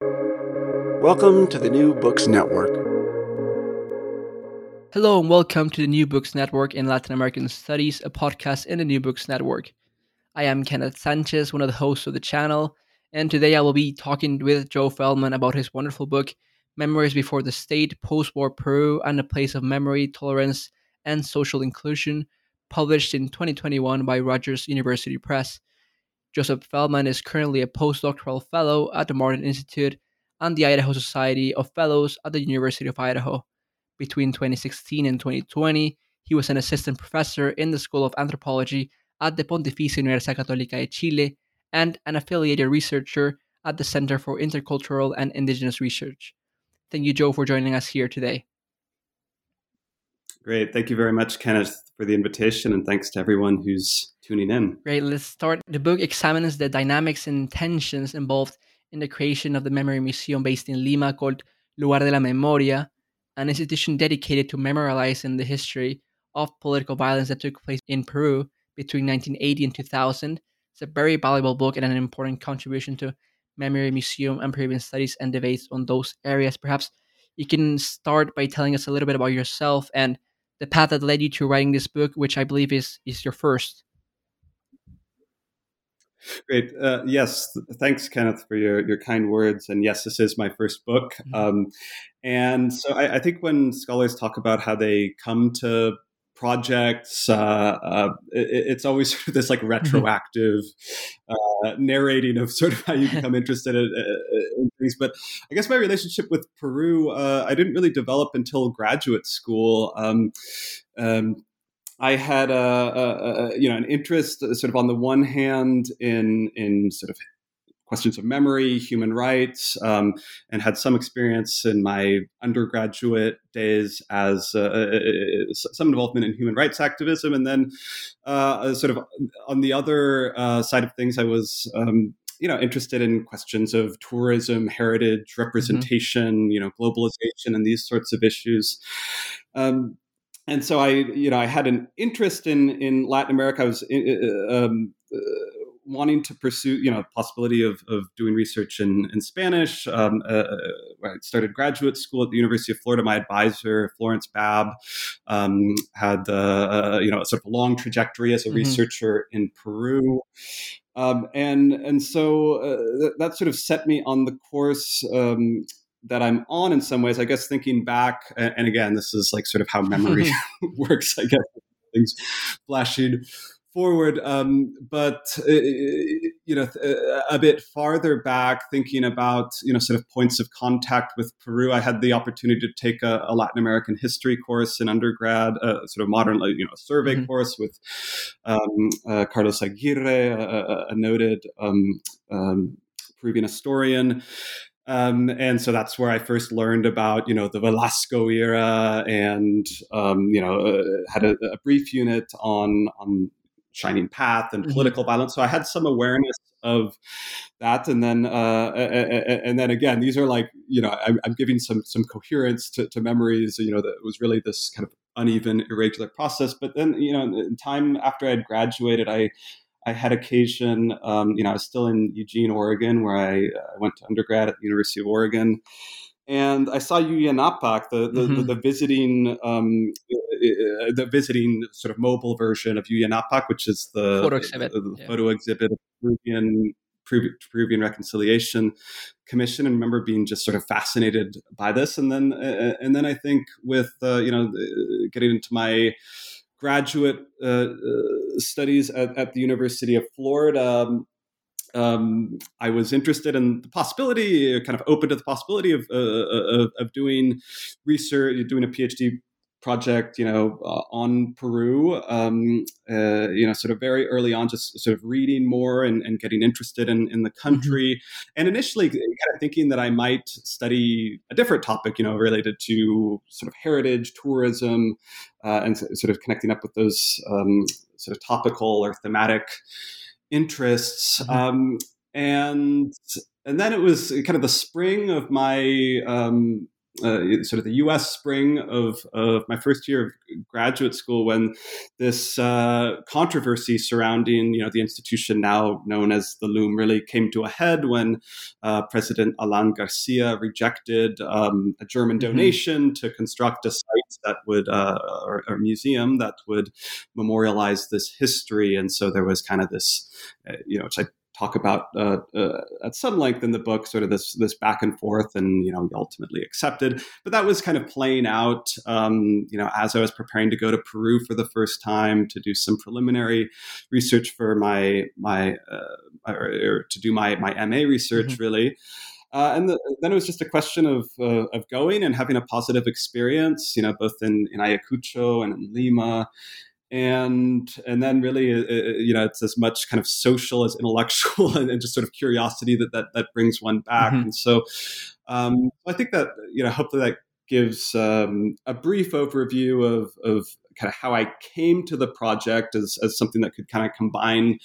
Welcome to the New Books Network. Hello and welcome to the New Books Network in Latin American Studies, a podcast in the New Books Network. I am Kenneth Sanchez, one of the hosts of the channel, and today I will be talking with Joe Feldman about his wonderful book, Memories Before the State Post War Peru and the Place of Memory, Tolerance, and Social Inclusion, published in 2021 by Rutgers University Press. Joseph Feldman is currently a postdoctoral fellow at the Martin Institute and the Idaho Society of Fellows at the University of Idaho. Between 2016 and 2020, he was an assistant professor in the School of Anthropology at the Pontificia Universidad Católica de Chile and an affiliated researcher at the Center for Intercultural and Indigenous Research. Thank you, Joe, for joining us here today. Great. Thank you very much, Kenneth, for the invitation, and thanks to everyone who's tuning in. Great. Let's start. The book examines the dynamics and tensions involved in the creation of the Memory Museum based in Lima called Lugar de la Memoria, an institution dedicated to memorializing the history of political violence that took place in Peru between 1980 and 2000. It's a very valuable book and an important contribution to Memory Museum and Peruvian studies and debates on those areas. Perhaps you can start by telling us a little bit about yourself and the path that led you to writing this book, which I believe is is your first. Great. Uh, yes. Thanks, Kenneth, for your, your kind words. And yes, this is my first book. Mhm. Um, and so I, I think when scholars talk about how they come to projects, uh, uh, it, it's always sort of this like retroactive uh, narrating of sort of how you become interested in, in things. But I guess my relationship with Peru, uh, I didn't really develop until graduate school. Um, um, I had a, a, a, you know an interest, uh, sort of on the one hand, in in sort of questions of memory, human rights, um, and had some experience in my undergraduate days as uh, uh, some involvement in human rights activism, and then uh, sort of on the other uh, side of things, I was. Um, you know, interested in questions of tourism, heritage, representation, mm-hmm. you know, globalization, and these sorts of issues. Um, and so I, you know, I had an interest in in Latin America. I was um, uh, wanting to pursue, you know, possibility of, of doing research in, in Spanish. Um, uh, I started graduate school at the University of Florida. My advisor, Florence Babb, um, had the, uh, you know, a sort of long trajectory as a mm-hmm. researcher in Peru. Um, and and so uh, that, that, sort of set me on the course um, that I'm on in some ways. I guess thinking back, and again, this is like sort of how memory works. I guess things flashing forward, um, but uh, you know, a bit farther back, thinking about you know sort of points of contact with Peru. I had the opportunity to take a, a Latin American history course in undergrad, a sort of modern, you know, survey mm-hmm. course with um, uh, Carlos Aguirre, a, a noted. Um, um Peruvian historian, um, and so that's where I first learned about, you know, the Velasco era and, um, you know, uh, had a, a, brief unit on, on Shining Path and political mm-hmm. violence. So I had some awareness of that. And then, uh, and then again, these are like, you know, I'm, I'm giving some, some coherence to, to, memories, you know, that was really this kind of uneven, irregular process. But then, you know, in time after I had graduated, I, I had occasion, um, you know, I was still in Eugene, Oregon, where I uh, went to undergrad at the University of Oregon. And I saw Yuyanapaq, the the, mm-hmm. the, the visiting um, uh, the visiting sort of mobile version of Yuyanapaq, which is the photo exhibit, the, the yeah. photo exhibit of Peruvian Peruvian Reconciliation Commission, and remember being just sort of fascinated by this. And then uh, and then I think with uh, you know getting into my graduate uh, uh, studies at, at, the University of Florida, um, um, I was interested in the possibility, kind of open to the possibility of, uh, uh of, of, doing research, doing a PhD project, you know, uh, on Peru, um, uh, you know, sort of very early on, just sort of reading more and, and getting interested in, in the mm-hmm. country. Mm-hmm. And initially kind of thinking that I might study a different topic, you know, related to sort of heritage, tourism, uh, and sort of connecting up with those um, sort of topical or thematic interests. Mm-hmm. Um, and and then it was kind of the spring of my um, uh, sort of the U.S. spring of, of my first year of graduate school when this uh, controversy surrounding you know the institution now known as the LUM really came to a head when uh, President Alan Garcia rejected um, a German mm-hmm. donation mm-hmm. to construct a site that would uh, or, or, museum that would memorialize this history, and so there was kind of this uh, you know which I talk about uh, uh, at some length in the book, sort of this this back and forth, and you know, ultimately accepted. But that was kind of playing out, um, you know, as I was preparing to go to Peru for the first time to do some preliminary research for my my uh, or, or, to do my my MA research, mm-hmm. really. Uh, and the, then it was just a question of, uh, of going and having a positive experience, you know, both in, in Ayacucho and in Lima, and and then really uh, uh, you know it's as much kind of social as intellectual and, and just sort of curiosity that that, that brings one back mm-hmm. and so um, i think that you know hopefully that gives um, a brief overview of of kind of how I came to the project as, as something that could kind of combine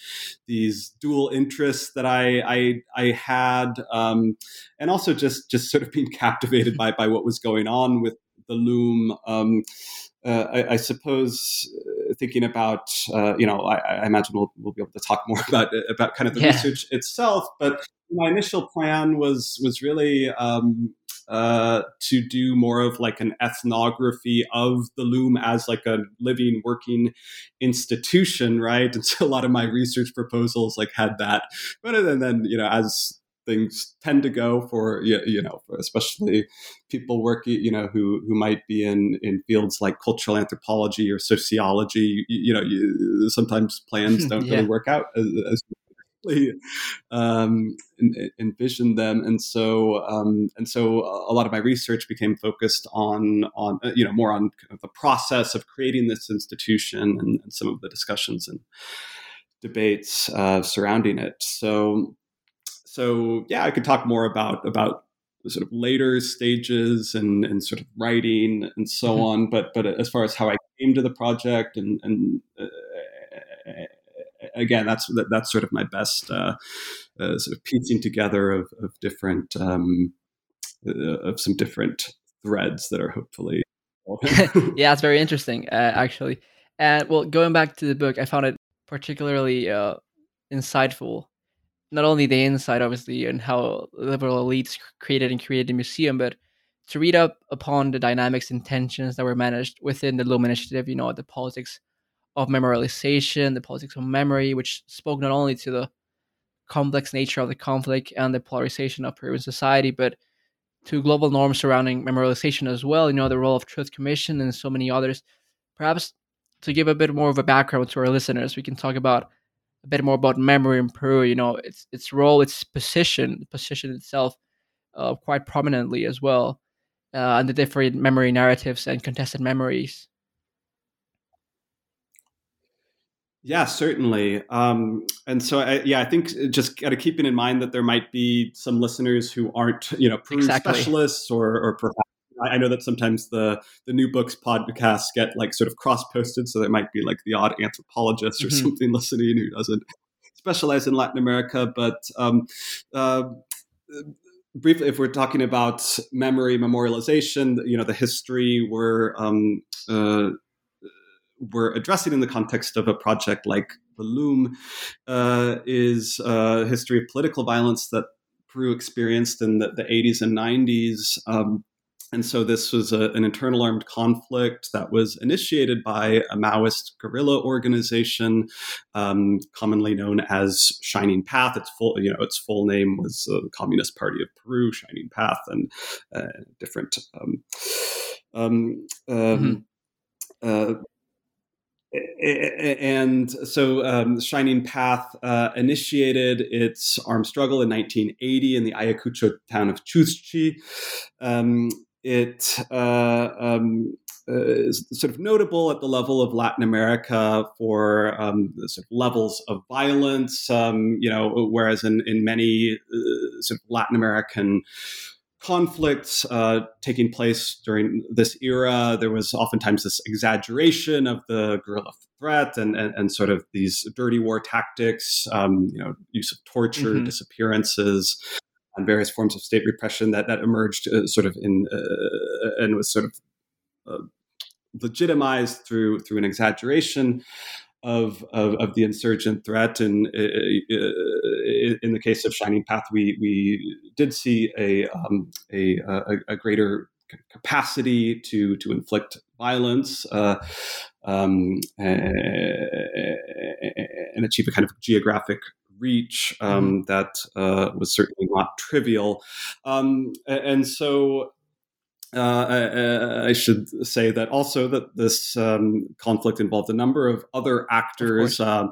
these dual interests that I I, I had, um, and also just just sort of being captivated by by what was going on with the LUM. Um, uh, I, I, suppose uh, thinking about uh, you know I, I, imagine we'll, we'll be able to talk more about about kind of the yeah. research itself but my initial plan was was really um, uh, to do more of like an ethnography of the LUM as like a living working institution right and so a lot of my research proposals like had that but then then you know as things tend to go for you know for especially people working you know who who might be in in fields like cultural anthropology or sociology you, you know you, sometimes plans don't yeah. really work out as, as um, envision them, and so um, and so a lot of my research became focused on on uh, you know more on kind of the process of creating this institution and, and some of the discussions and debates uh, surrounding it. So so yeah, I could talk more about about the sort of later stages and, and sort of writing and so mm-hmm. on. But but as far as how I came to the project and and uh, again, that's that, that's sort of my best uh, uh, sort of piecing together of, of different um, uh, of some different threads that are hopefully. yeah, it's very interesting uh, actually. And well, going back to the book, I found it particularly uh, insightful not only the inside, obviously, and how liberal elites created and created the museum, but to read up upon the dynamics and tensions that were managed within the LUM Initiative, you know, the politics of memorialization, the politics of memory, which spoke not only to the complex nature of the conflict and the polarization of Peruvian society, but to global norms surrounding memorialization as well, you know, the role of Truth Commission and so many others. Perhaps to give a bit more of a background to our listeners, we can talk about a bit more about memory in Peru. You know, its its role, its position, position itself, uh, quite prominently as well, uh, and the different memory narratives and contested memories. Yeah, certainly. Um, and so, I, yeah, I think just got to keeping in mind that there might be some listeners who aren't, you know, Peru exactly. specialists or, or perhaps I know that sometimes the the new books podcasts get like sort of cross posted, so there might be like the odd anthropologist or mm-hmm. something listening who doesn't specialize in Latin America. But um, uh, briefly, if we're talking about memory memorialization, you know, the history we're um, uh, we're addressing in the context of a project like the LUM uh, is a history of political violence that Peru experienced in the, the 80s and 90s. Um, and so this was a, an internal armed conflict that was initiated by a Maoist guerrilla organization, um, commonly known as Shining Path. Its full, you know, its full name was uh, the Communist Party of Peru, Shining Path, and uh, different. Um, um, mm-hmm. uh, and so um, Shining Path uh, initiated its armed struggle in 1980 in the Ayacucho town of Chuschi. Um, it uh, um, uh, is sort of notable at the level of Latin America for um, sort of levels of violence. Um, you know, whereas in in many uh, sort of Latin American conflicts uh, taking place during this era, there was oftentimes this exaggeration of the guerrilla threat and, and, and sort of these dirty war tactics, um, you know, use of torture, mm-hmm. disappearances, and various forms of state repression that that emerged uh, sort of in uh, and was sort of uh, legitimized through through an exaggeration of, of, of the insurgent threat. And uh, uh, in the case of Shining Path, we we did see a um, a, a, greater capacity to to inflict violence uh, um, and achieve a kind of geographic reach um, mm-hmm. that uh, was certainly not trivial. Um, and so uh, I, I, should say that also that this um, conflict involved a number of other actors, of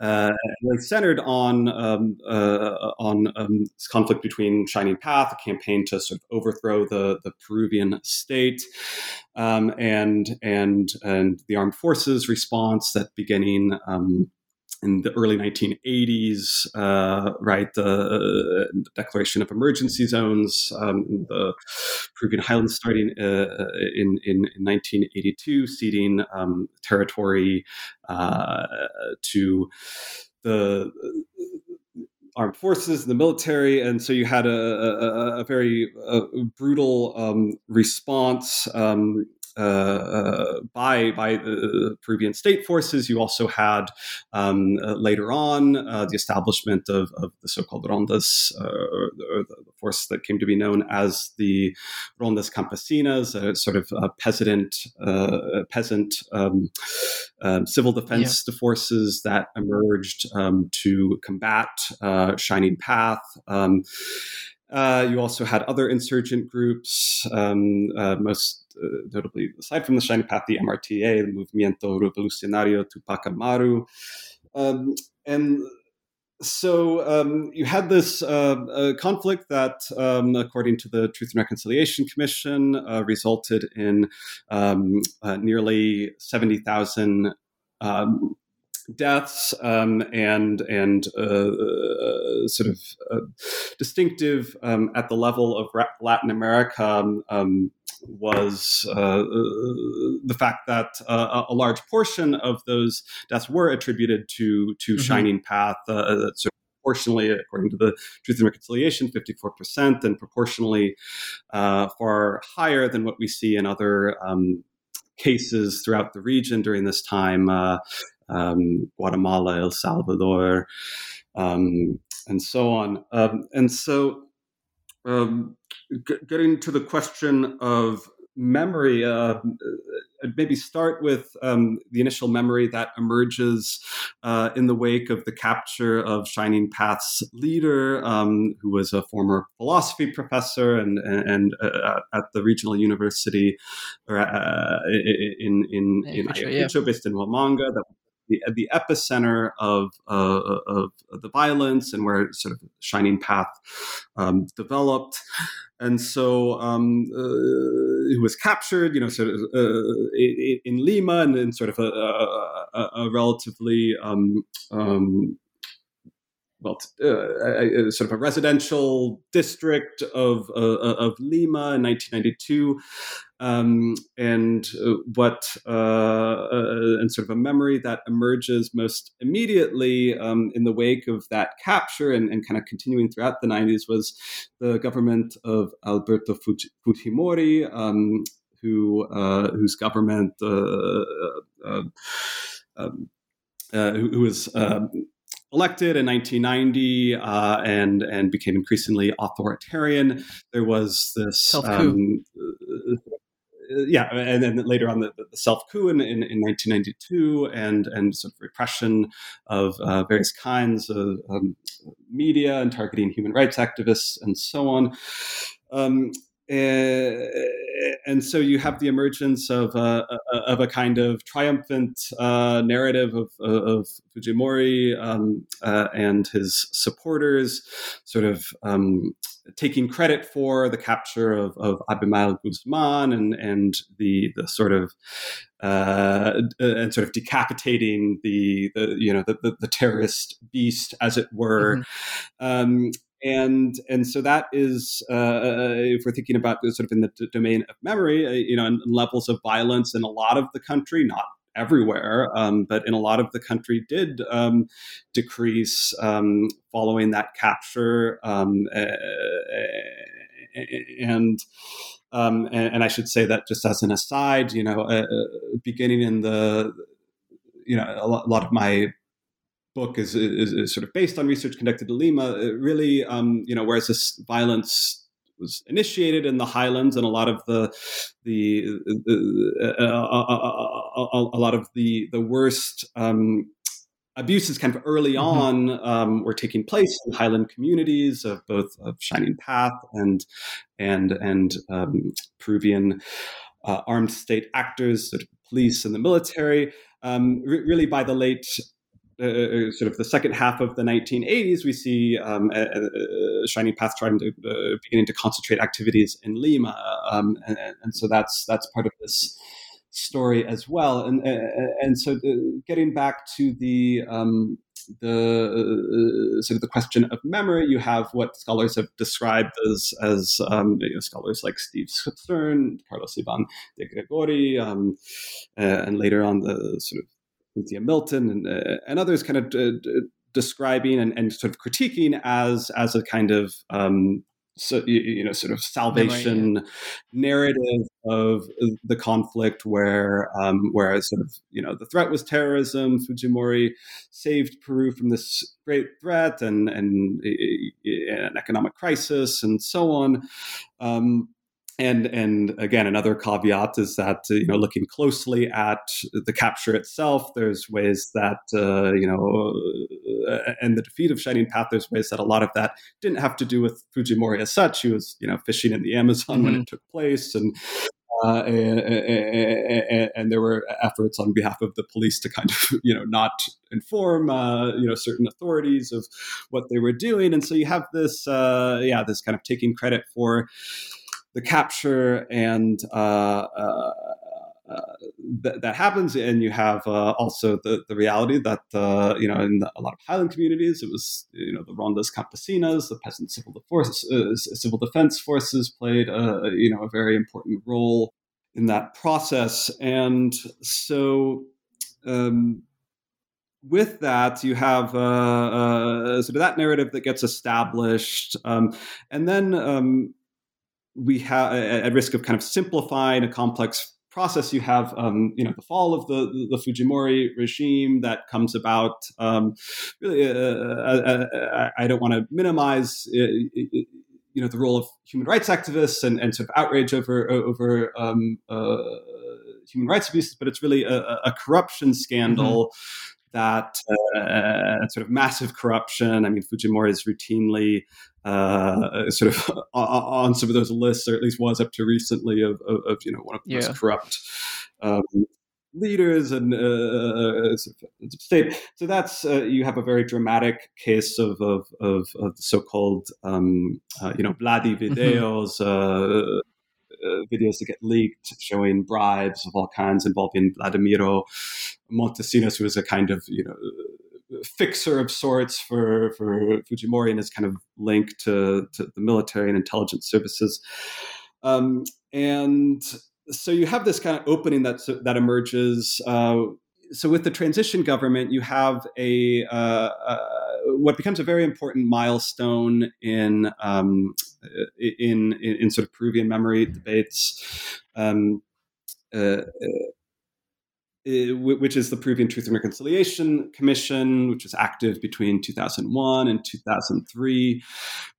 uh, uh, centered on um, uh, on um, this conflict between Shining Path, a campaign to sort of overthrow the the Peruvian state, um, and and and the armed forces response that beginning um, in the early 1980s, uh, right, the uh, declaration of emergency zones, um, the Peruvian highlands starting uh, uh in, in, in, 1982, ceding um, territory uh, to the armed forces, the military, and so you had a, a, a very uh, brutal um, response um, uh, uh, by by the Peruvian state forces. You also had um, uh, later on the establishment of, of, the so-called rondas, or the, the, force that came to be known as the rondas campesinas, a sort of a peasant peasant um, um, civil defense yeah. forces that emerged um, to combat Shining Path. Uh, you also had other insurgent groups, um, uh, most uh, notably, aside from the Shining Path, the MRTA, the Movimiento Revolucionario Tupac Amaru. Um, and so um, you had this uh, conflict that, um, according to the Truth and Reconciliation Commission, uh, resulted in um, uh, nearly 70,000 um, deaths um, and and uh, uh, sort of uh, distinctive um, at the level of Latin America um, um was uh, uh, the fact that uh, a large portion of those deaths were attributed to to mm-hmm. Shining Path. sort of proportionally, according to the Truth and Reconciliation, 54%, and proportionally far higher than what we see in other um, cases throughout the region during this time. Uh, um, Guatemala, El Salvador, um, and so on. Um, and so, um, g- getting to the question of memory, uh, I'd maybe start with um, the initial memory that emerges uh, in the wake of the capture of Shining Path's leader, um, who was a former philosophy professor and, and uh, at the regional university or, uh, in in in Ayacucho, yeah. based in Huamanga, that the, the epicenter of, uh, of the violence and where sort of Shining Path um, developed. And so um, uh, he was captured, you know, sort of uh, in, in, Lima and in sort of a, a, a relatively um, um well, uh, sort of a residential district of uh, uh of Lima in 1992, um, and uh, what uh, uh, and sort of a memory that emerges most immediately um, in the wake of that capture and, and, kind of continuing throughout the 90s was the government of Alberto Fujimori, um, who whose government. Um, who, who was um, elected in 1990 uh, and and became increasingly authoritarian. There was this. Um, yeah, and then later on the, the self coup in, in, in, 1992, and and sort of repression of uh, various kinds of um, media and targeting human rights activists and so on. Um, and so you have the emergence of a, of a kind of triumphant uh, narrative of, of Fujimori um, uh, and his supporters, sort of um, taking credit for the capture of, of Abimael Guzman and and the the sort of uh, and sort of decapitating the, the you know the, the, the terrorist beast as it were. Mm-hmm. Um, and and so that is uh, uh if we're thinking about sort of in the d- domain of memory, uh, you know, levels of violence in a lot of the country, not everywhere, um, but in a lot of the country did um, decrease um, following that capture. Um, and, um, and, and I should say that just as an aside, you know, uh, beginning in the you know a lot of my book is, is, is, sort of based on research conducted in Lima. really, um, you know, whereas this violence was initiated in the highlands, and a lot of the the uh, uh, uh, a lot of the the worst. Um, abuses kind of early mm-hmm. on um, were taking place in highland communities of both of Shining Path and and and um, Peruvian uh, armed state actors, sort of police and the military. Um, re- really, by the late uh, uh, sort of the second half of the 1980s, we see um, a, a Shining Path trying to uh, beginning to concentrate activities in Lima, um, and, and, so that's that's part of this story as well. And and so getting back to the um, the uh, sort of the question of memory, you have what scholars have described as as um, you know, scholars like Steve Stern, Carlos Ivan Degregori, um, uh, and later on the sort of Cynthia Milton and, uh, and others kind of d- describing and, and, sort of critiquing as as a kind of um, so you, know sort of salvation Memory, yeah. narrative of the conflict where um, where sort of you know the threat was terrorism fujimori saved peru from this great threat and and, and an economic crisis and so on um, and and again another caveat is that uh, you know looking closely at the capture itself there's ways that uh, you know uh, and the defeat of shining path there's ways that a lot of that didn't have to do with fujimori as such he was you know fishing in the amazon mm-hmm. when it mm-hmm. took place and uh, and, and, and, there were efforts on behalf of the police to kind of, you know, not inform, uh, you know, certain authorities of what they were doing, and so you have this, uh, yeah, this kind of taking credit for the capture and uh, uh, uh, th- that happens, and you have also the, the reality that you know in a lot of highland communities, it was you know the rondas campesinas, the peasant civil, force, civil defense forces played a, you know a very important role in that process, and so. Um, with that, you have uh, uh, sort of that narrative that gets established, um, and then um, we have at risk of kind of simplifying a complex process you have um, you know the fall of the the Fujimori regime that comes about um, really uh, uh, uh I don't want to minimize uh, you know the role of human rights activists and, and sort of outrage over over um, uh, human rights abuses but it's really a, a corruption scandal mm-hmm that uh, sort of massive corruption. I mean, Fujimori is routinely uh, sort of on some of those lists, or at least was up to recently, of, of, of you know one of the yeah. most corrupt um, leaders and uh, uh state. So that's uh, you have a very dramatic case of of, of, of the so-called um, uh, you know Vladi mm-hmm. videos. Mm-hmm. Uh, videos that get leaked showing bribes of all kinds involving Vladimiro Montesinos, who is a kind of you know fixer of sorts for for Fujimori and his kind of link to, to the military and intelligence services. Um, and so you have this kind of opening that that emerges. Uh, so with the transition government, you have a uh, uh, what becomes a very important milestone in um, in, in, in sort of Peruvian memory debates. Um, uh, uh, which is the Peruvian Truth and Reconciliation Commission, which was active between 2001 and 2003,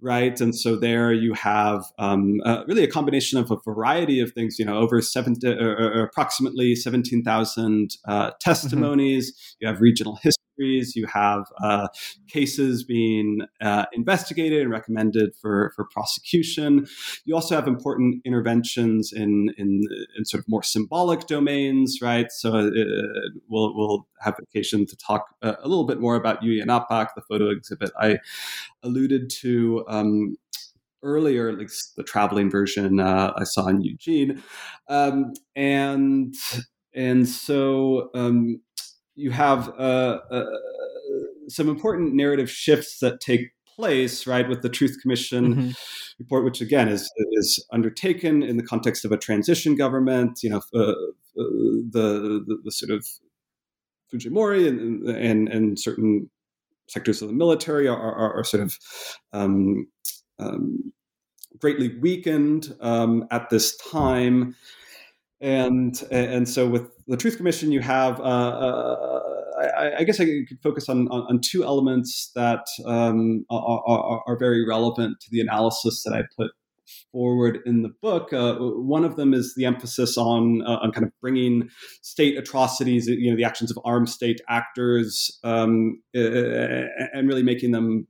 right? And so there you have um, uh, really a combination of a variety of things. You know, over seven, uh, approximately 17,000 uh, testimonies. Mm-hmm. You have regional history histories. You have uh, cases being uh, investigated and recommended for, for prosecution. You also have important interventions in, in, in sort of more symbolic domains, right? So uh, we'll, we'll have occasion to talk uh, a little bit more about Yuyanapaq, the photo exhibit I alluded to. Um, earlier, at least the traveling version uh, I saw in Eugene, um, and and so um, you have uh, uh, some important narrative shifts that take place, right, with the Truth Commission mm-hmm. report, which again is is undertaken in the context of a transition government. You know, uh, uh the, the, the sort of Fujimori and, and and certain sectors of the military are, are, are sort of um, um, greatly weakened um, at this time and and so with the Truth Commission, you have. Uh, uh, I, I, guess I could focus on, on, on two elements that um, are, are, are, very relevant to the analysis that I put forward in the book. Uh, one of them is the emphasis on uh, on kind of bringing state atrocities, you know, the actions of armed state actors, um, and really making them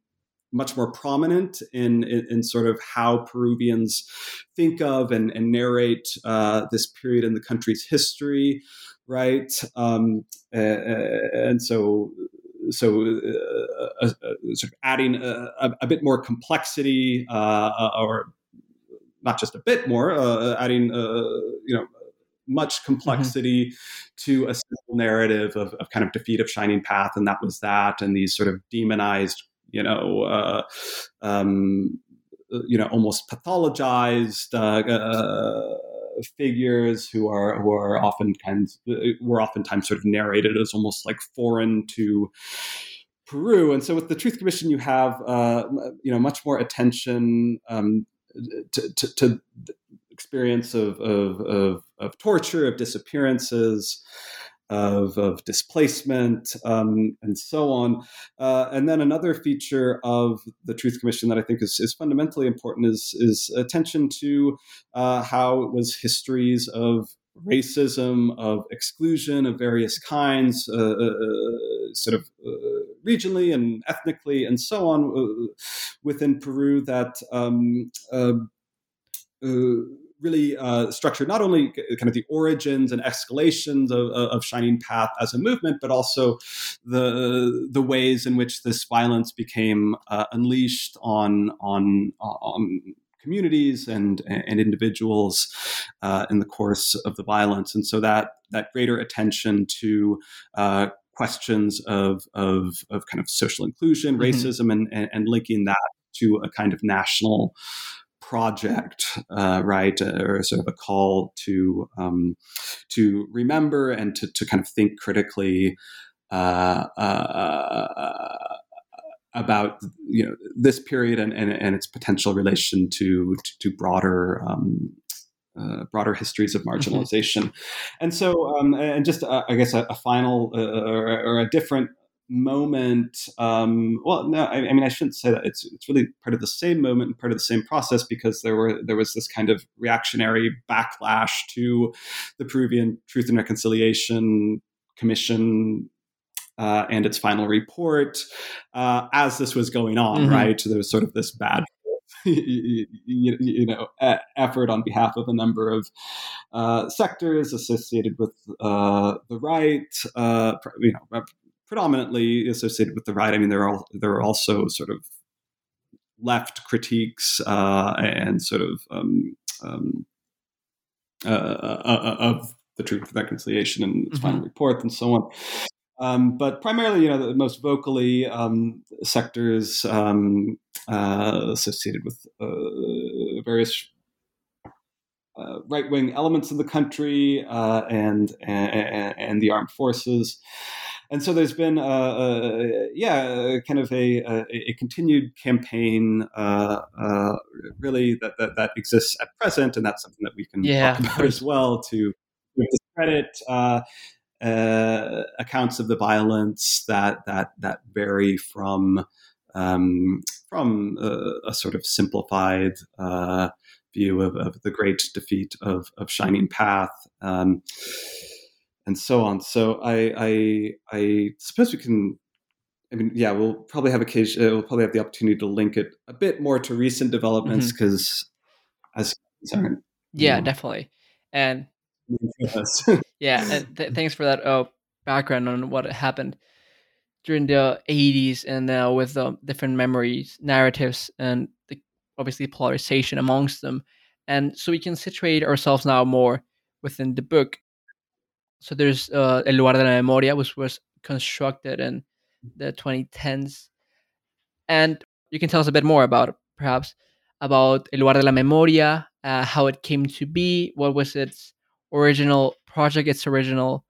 much more prominent in, in, in, sort of how Peruvians think of and, and narrate uh, this period in the country's history, right? Um, and so, so uh, uh, uh, sort of adding a, a, bit more complexity, uh, or not just a bit more, uh, adding you know much mm-hmm. complexity mm-hmm. to a simple narrative of, of, kind of defeat of Shining Path, and that was that, and these sort of demonized you know, uh, um, you know, almost pathologized uh, uh, figures who are who are often oftentimes were oftentimes sort of narrated as almost like foreign to Peru. And so with the Truth Commission, you have uh, you know much more attention um, to, to, to experience of, of, of, of torture, of disappearances of, of displacement, um, and so on. Uh, and then another feature of the Truth Commission that I think is, is fundamentally important is, is attention to uh, how it was histories of racism, of exclusion of various kinds, uh, uh, uh sort of uh, regionally and ethnically, and so on within Peru that. Um, really uh, structured not only kind of the origins and escalations of, of, Shining Path as a movement, but also the the ways in which this violence became uh, unleashed on on on communities and and individuals uh, in the course of the violence, and so that that greater attention to uh, questions of, of, of kind of social inclusion, mm-hmm. racism, and, and, and linking that to a kind of national project, uh, right, uh, or sort of a call to um, to remember and to, to kind of think critically uh, uh, about you know this period and, and, and its potential relation to to, to broader um, uh, broader histories of mm-hmm. marginalization. Mm-hmm. And so, um, and just, uh, I guess, a, a final uh, or, or, a different moment um, well no I, I, mean i shouldn't say that it's it's really part of the same moment and part of the same process because there were there was this kind of reactionary backlash to the peruvian truth and reconciliation commission uh, and its final report uh, as this was going on mm-hmm. right there was sort of this bad you, you, know effort on behalf of a number of uh, sectors associated with uh, the right, uh, you know, predominantly associated with the right. I mean, there are there are also sort of left critiques uh, and sort of um, um, uh, uh, uh of the Truth and Reconciliation and its mm-hmm. final report and so on. Um, but primarily, you know, the most vocally um, sectors um, uh, associated with uh, various uh, right wing elements of the country uh, and, and, and the armed forces and so there's been, uh, uh, yeah, kind of a, a, a continued campaign, uh, uh, really that, that, that exists at present, and that's something that we can yeah. talk about as well to discredit uh, uh, accounts of the violence that that that vary from um, from a, a, sort of simplified view of, of, the great defeat of, of Shining Path. Um, and so on. So I, I, I suppose we can I mean, yeah, we'll probably have occasion. Uh, we'll probably have the opportunity to link it a bit more to recent developments because, mm-hmm. as aren't. Yeah, know, definitely. And yeah, and th- thanks for that uh, background on what happened during the 80s and uh, with the different memories, narratives, and the, obviously polarization amongst them. And so we can situate ourselves now more within the book. So there's uh, El Lugar de la Memoria, which was constructed in the 2010s. And you can tell us a bit more about, perhaps, about El Lugar de la Memoria, uh, how it came to be, what was its original project, its original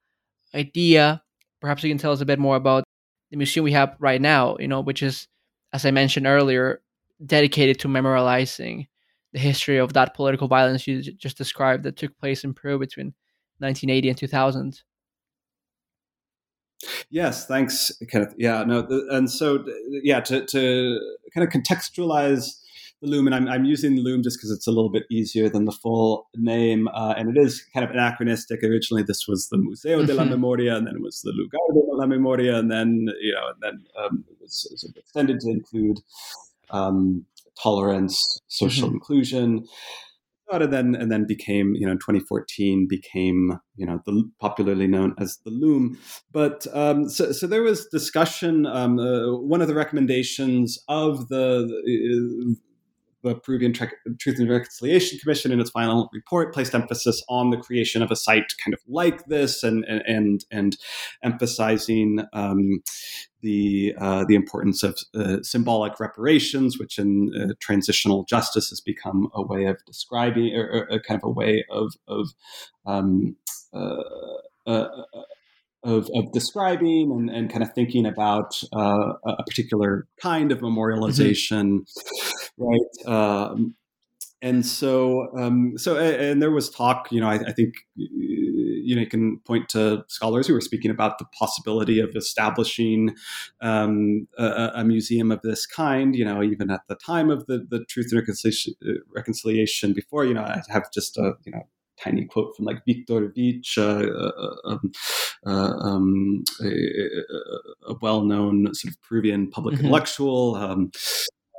idea. Perhaps you can tell us a bit more about the museum we have right now, you know, which is, as I mentioned earlier, dedicated to memorializing the history of that political violence you just described that took place in Peru between 1980 and 2000. Yes, thanks, Kenneth. Yeah, no, and so yeah, to, to kind of contextualize the LUM, and I'm, I'm using the LUM just because it's a little bit easier than the full name, uh, and it is kind of anachronistic. Originally, this was the Museo de la mm-hmm. Memoria, and then it was the Lugar de la Memoria, and then you know, and then um, it was sort of extended to include um, tolerance, social mm-hmm. inclusion and then and then became you know 2014 became you know the popularly known as the LUM. But um, so, so there was discussion um, uh, one of the recommendations of the, the Peruvian Truth and Reconciliation Commission, in its final report, placed emphasis on the creation of a site kind of like this, and and and, and emphasizing um, the uh, the importance of uh, symbolic reparations, which in uh, transitional justice has become a way of describing, or, or a kind of a way of of um, uh, uh, of, of describing and, and kind of thinking about uh, a particular kind of memorialization, mm-hmm. right? Um, and so, um, so, and there was talk. You know, I, I, think you know you can point to scholars who were speaking about the possibility of establishing um, a, a, museum of this kind. You know, even at the time of the the Truth and Reconciliation, reconciliation before. You know, I have just a you know tiny quote from like Victor Vich, uh, uh, um, uh, um, a, a, well-known sort of Peruvian public mm-hmm. intellectual. Um,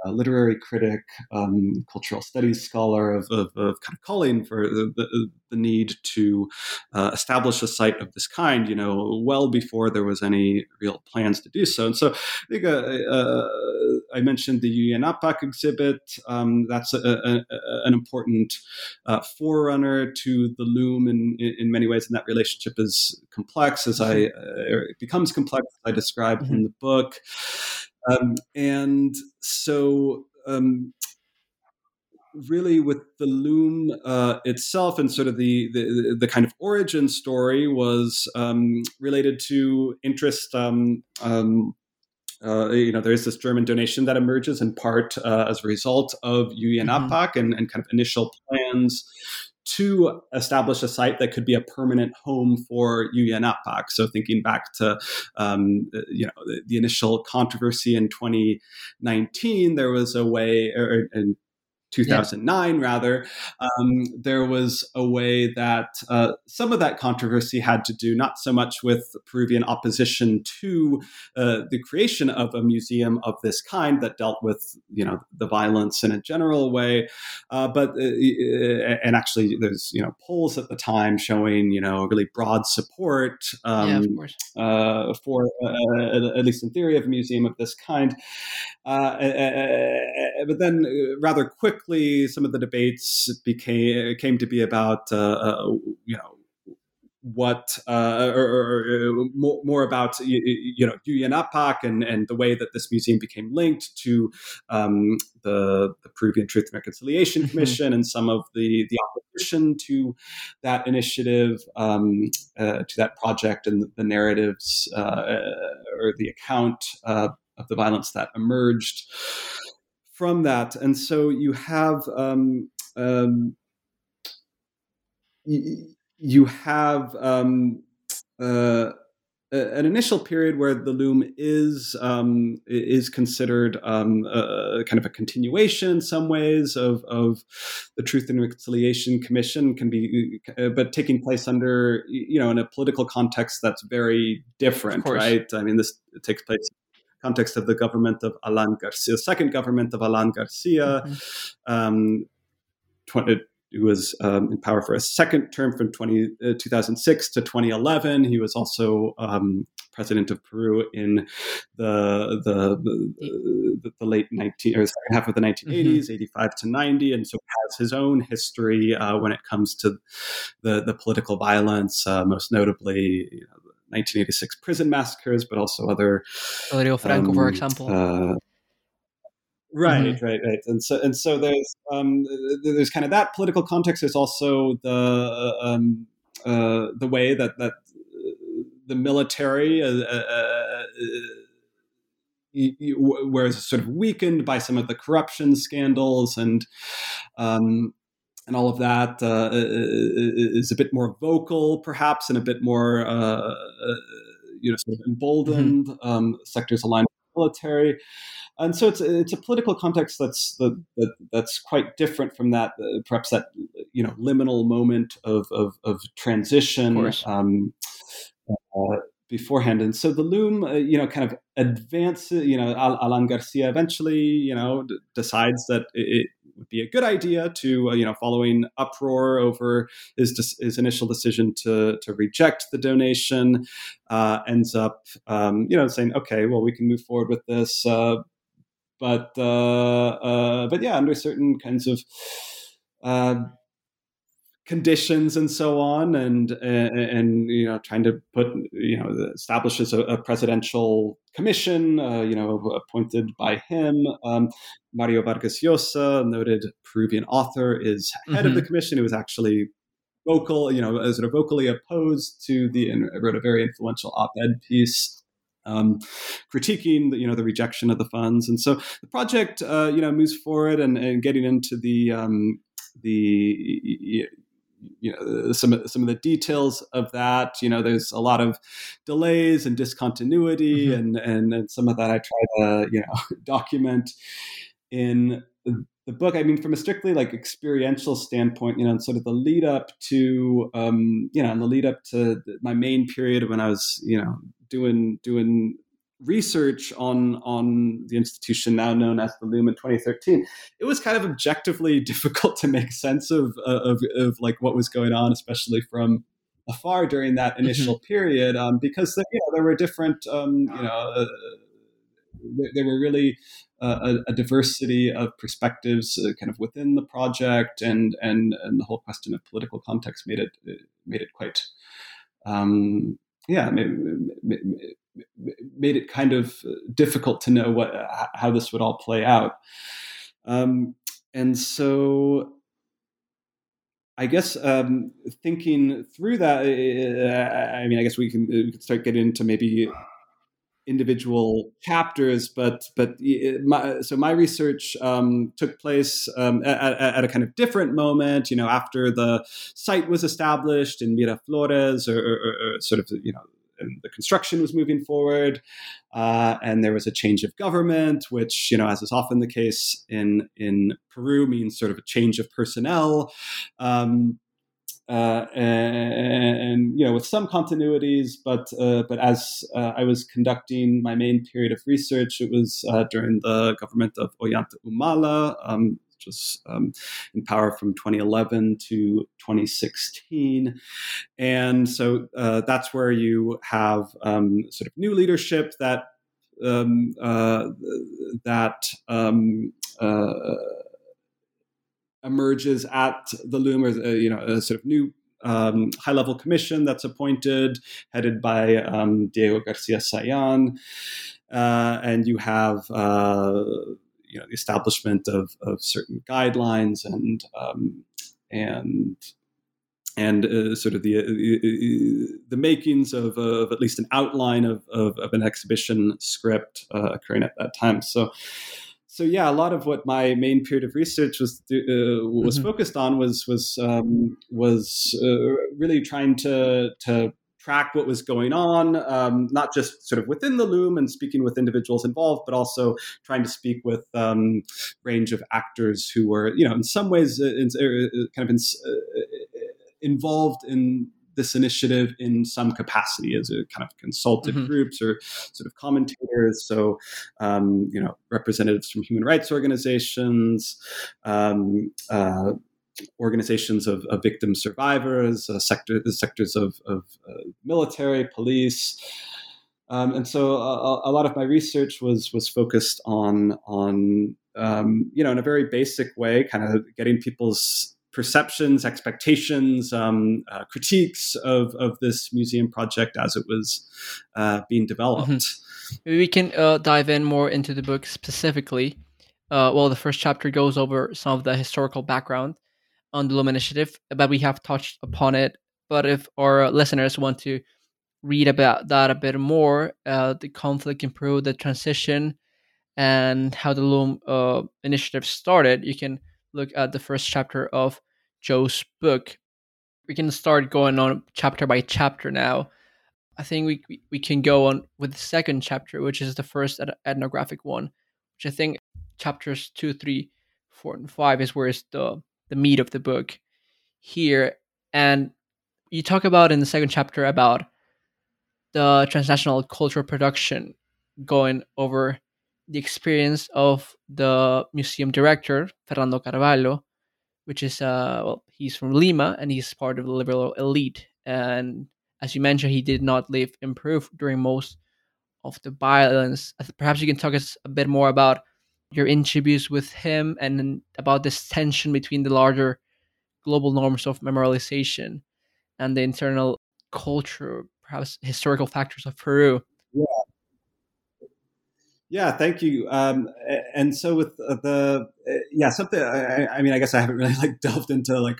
literary critic, um, cultural studies scholar of, of, of, kind of calling for the, the, the need to uh, establish a site of this kind, you know, well before there was any real plans to do so. And so I think uh, uh, I mentioned the Yuyanapaq exhibit. Um, that's a, a, an important uh, forerunner to the LUM in, in many ways, and that relationship is complex as I, mm-hmm. uh, it becomes complex as I describe mm-hmm. in the book. Um, and so, um, really, with the LUM uh, itself and sort of the, the, the kind of origin story was um, related to interest. Um, um, uh, you know, there is this German donation that emerges in part uh, as a result of Yu Yen mm-hmm. And, and kind of initial plans to establish a site that could be a permanent home for Apak. So thinking back to um, you know the, the, initial controversy in 2019, there was a way, or, or 2009 yeah. rather um, there was a way that uh, some of that controversy had to do not so much with peruvian opposition to uh, the creation of a museum of this kind that dealt with you know the violence in a general way uh, but uh, uh, and actually there's you know polls at the time showing you know really broad support um, yeah, uh, for at least in theory of a museum of this kind but then rather quickly quickly some of the debates became came to be about uh, uh, you know what uh, or, or, or, more, more about you, you know Yuyanapaq and and the way that this museum became linked to um, the the Peruvian Truth and Reconciliation mm-hmm. Commission and some of the the opposition to that initiative um, uh, to that project and the narratives uh, or the account uh, of the violence that emerged from that. And so you have um, um, you, have um, uh, an initial period where the LUM is um, is considered um, a, kind of a continuation in some ways of, of the Truth and Reconciliation Commission can be, uh, but taking place under you know in a political context that's very different, right? I mean, this takes place context of the government of Alan Garcia, second government of Alan Garcia, mm-hmm. um, 20, who was um, in power for a second term from 20, uh, 2006 to 2011. He was also um, president of Peru in the the, the, the late 19 or second half of the 1980s, mm-hmm. 85 to 90, and so has his own history uh, when it comes to the the political violence, uh, most notably. You know, 1986 prison massacres, but also other. Valerio Franco, um, for example. Uh, Right, mm-hmm. right, right, and so and so there's um, there's kind of that political context. There's also the um, uh, the way that that the military, uh, uh, uh whereas sort of weakened by some of the corruption scandals and um, and all of that, uh, is a bit more vocal, perhaps, and a bit more uh, you know sort of emboldened. Mm-hmm. um, sectors aligned with the military. And so it's it's a political context that's that, that that's quite different from that uh, perhaps that you know liminal moment of of, of transition of um, uh, beforehand. And so the LUM uh, you know kind of advances you know Al- alan garcia eventually you know d- decides that it, be a good idea to uh, you know following uproar over his his initial decision to to reject the donation uh, ends up um, you know saying okay well we can move forward with this uh, but uh, uh, but yeah, under certain kinds of uh, conditions and so on, and, and, and you know, trying to put you know establishes a, a presidential commission, uh, you know, appointed by him. Um, Mario Vargas Llosa, noted Peruvian author, is head mm-hmm. of the mm-hmm. commission. It was actually vocal, you know, sort of vocally opposed to the, and wrote a very influential op-ed piece um, critiquing the, you know the rejection of the funds, and so the project uh, you know moves forward and, and getting into the um, the you know some some of the details of that. You know, there's a lot of delays and discontinuity, mm-hmm. and, and and some of that I try to you know document in the book. I mean, from a strictly like experiential standpoint, you know, and sort of the lead up to um, you know, and the lead up to my main period when I was you know doing doing research on on the institution now known as the LUM in 2013, it was kind of objectively difficult to make sense of of, of like what was going on, especially from afar during that mm-hmm. initial mm-hmm. period, um, because you know, there were different um, you know. Uh, there were really uh, a, a, diversity of perspectives uh, kind of within the project and, and and the whole question of political context made it made it quite um, yeah, made, made it kind of difficult to know what how this would all play out. Um, and so I guess um, thinking through that, I mean, I guess we can, we can start getting into maybe individual chapters, but but my, so my research um, took place um, at, at, a kind of different moment. You know, after the site was established in Miraflores, or, or, or sort of you know. And the construction was moving forward, uh, and there was a change of government, which, you know, as is often the case in in Peru, means sort of a change of personnel. Um, uh, and, and, you know with some continuities but uh, but as uh, I was conducting my main period of research it was uh, during the government of Ollanta Humala um, which was um, in power from 2011 to 2016 and so uh, that's where you have um, sort of new leadership that um, uh, that um, emerges at the LUM, or uh, you know, a sort of new um, high level commission that's appointed, headed by um, Diego Garcia Sayan. Uh, and you have uh, you know the establishment of, of certain guidelines and um, and and uh, sort of the uh, the makings of, of, at least an outline of, of, of an exhibition script uh, occurring at that time. So so yeah, a lot of what my main period of research was uh, was mm-hmm. focused on was was um, was uh, really trying to to track what was going on, um, not just sort of within the LUM and speaking with individuals involved, but also trying to speak with um, range of actors who were, you know, in some ways uh, in, uh, kind of in, uh, involved in this initiative in some capacity as a kind of consultative mm-hmm. groups or sort of commentators. So, um, you know, representatives from human rights organizations, um, uh, organizations of, of, victim survivors, uh, sector, the sectors of, of uh, military, police. Um, and so a, a, lot of my research was was focused on on um, you know in a very basic way, kind of getting people's perceptions, expectations, um, uh, critiques of, of this museum project as it was uh, being developed. Mm-hmm. We can uh, dive in more into the book specifically. Uh, well, the first chapter goes over some of the historical background on the LUM Initiative, but we have touched upon it. But if our listeners want to read about that a bit more, uh, the conflict Peru, the transition, and how the LUM uh, Initiative started, you can look at the first chapter of Joe's book. We can start going on chapter by chapter now. I think we we can go on with the second chapter, which is the first ethnographic one, which I think chapters two, three, four, and five is where is the the meat of the book here. And you talk about in the second chapter about the transnational cultural production going over the experience of the museum director Fernando Carvallo, which is uh well he's from Lima and he's part of the liberal elite and as you mentioned he did not live in Peru during most of the violence. Perhaps you can talk us a bit more about your interviews with him and about this tension between the larger global norms of memorialization and the internal culture, perhaps historical factors of Peru. Yeah. Yeah, thank you. Um, and so with the yeah something, I, I, mean, I guess I haven't really like delved into like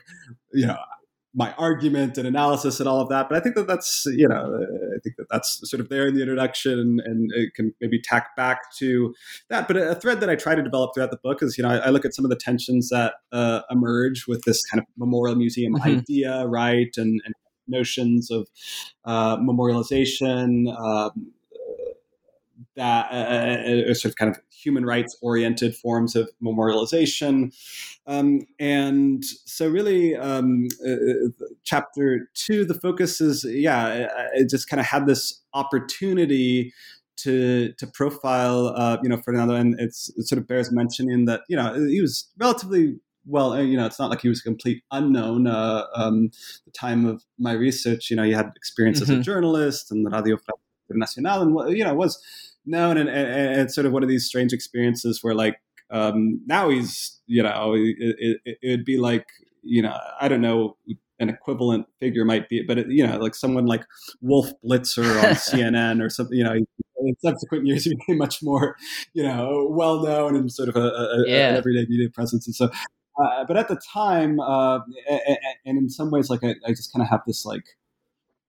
you know my argument and analysis and all of that. But I think that that's you know I think that that's sort of there in the introduction, and it can maybe tack back to that. But a thread that I try to develop throughout the book is you know I, I look at some of the tensions that uh, emerge with this kind of memorial museum mm-hmm. idea, right, and, and notions of uh, memorialization. Um, that uh, uh, sort of kind of human rights oriented forms of memorialization. Um, and so, really, um, uh, uh chapter two, the focus is yeah, it just kind of had this opportunity to to profile uh, you know Fernando, and it's it sort of bears mentioning that you know he was relatively well, you know, it's not like he was a complete unknown. Uh, um, the time of my research, you know, he had experience mm-hmm. as a mm-hmm. journalist and the Radio Nacional, and you know, was known and, and, and, sort of one of these strange experiences where like um, now he's you know it, it, it, would be like you know i don't know an equivalent figure might be but it, you know like someone like wolf blitzer on cnn or something you know in subsequent years he became much more you know well known and sort of a, a, yeah. an everyday media presence and so uh, but at the time uh, and, and in some ways like i, I just kind of have this like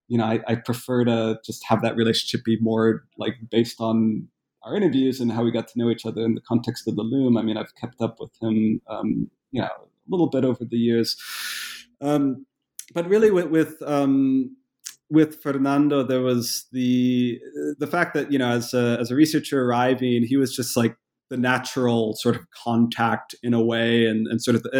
you know, I, I, prefer to just have that relationship be more like based on our interviews and how we got to know each other in the context of the LUM. I mean, I've kept up with him, um, you know, a little bit over the years. Um, but really with, with, um, with Fernando, there was the the fact that you know, as a, as a researcher arriving, he was just like the natural sort of contact in a way and, and sort of the,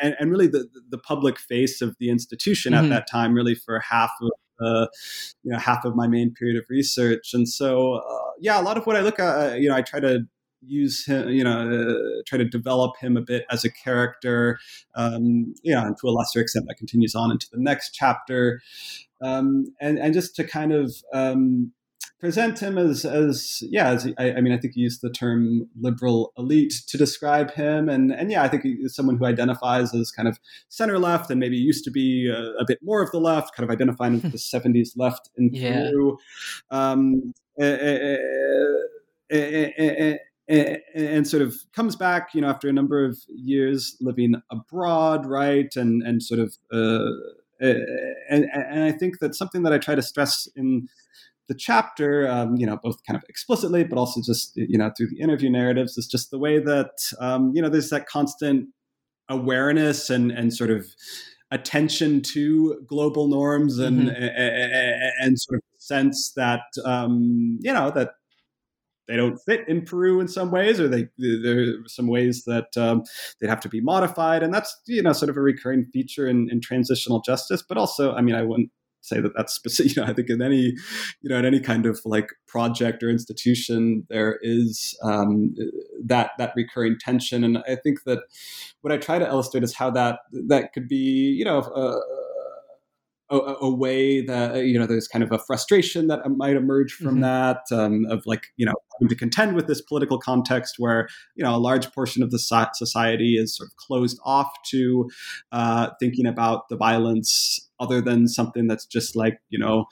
and, and, really the, the public face of the institution mm-hmm. at that time really for half of uh, you know half of my main period of research and so uh, yeah a lot of what i look at uh, you know i try to use him, you know, uh, try to develop him a bit as a character. Um, you know, and to a lesser extent, that continues on into the next chapter, um, and and just to kind of um, present him as as yeah as I, I, mean I think he used the term liberal elite to describe him and and yeah I think he's someone who identifies as kind of center left and maybe used to be a, a bit more of the left kind of identifying with the 70s left in yeah. Peru um, and sort of comes back you know after a number of years living abroad right and and sort of uh, and, and I think that something that I try to stress in the chapter, um, you know, both kind of explicitly, but also just you know through the interview narratives, is just the way that um, you know there's that constant awareness and and sort of attention to global norms and mm-hmm. and, and, sort of sense that um, you know that they don't fit in Peru in some ways, or they there are some ways that um, they'd have to be modified, and that's you know sort of a recurring feature in, in transitional justice. But also, I mean, I wouldn't say that that's specific. You know, I think in any, you know, in any kind of like project or institution, there is um, that that recurring tension, and I think that what I try to illustrate is how that that could be, you know. Uh, a, a, way that you know there's kind of a frustration that might emerge from mm-hmm. that um, of like you know having to contend with this political context where you know a large portion of the society is sort of closed off to uh, thinking about the violence other than something that's just like you know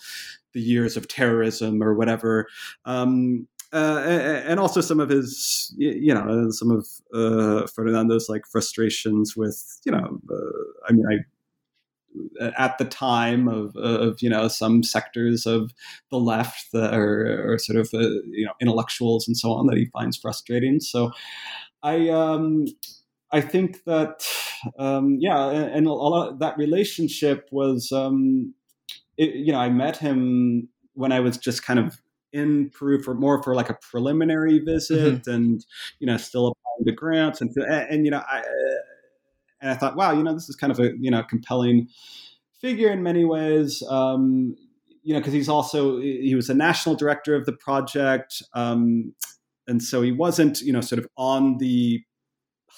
the years of terrorism or whatever um, uh, and also some of his, you know, some of uh, Ferdinando's like frustrations with, you know, uh, I mean, I at the time of, of you know some sectors of the left that are, are sort of uh, you know intellectuals and so on that he finds frustrating. So I um, I think that um, yeah, and a lot that relationship was um, it, you know I met him when I was just kind of in Peru for more for like a preliminary visit mm-hmm. and you know still applying to grants and and, and you know I and I thought, wow, you know, this is kind of a you know compelling figure in many ways. Um, you know, because he's also he was a national director of the project, um, and so he wasn't you know sort of on the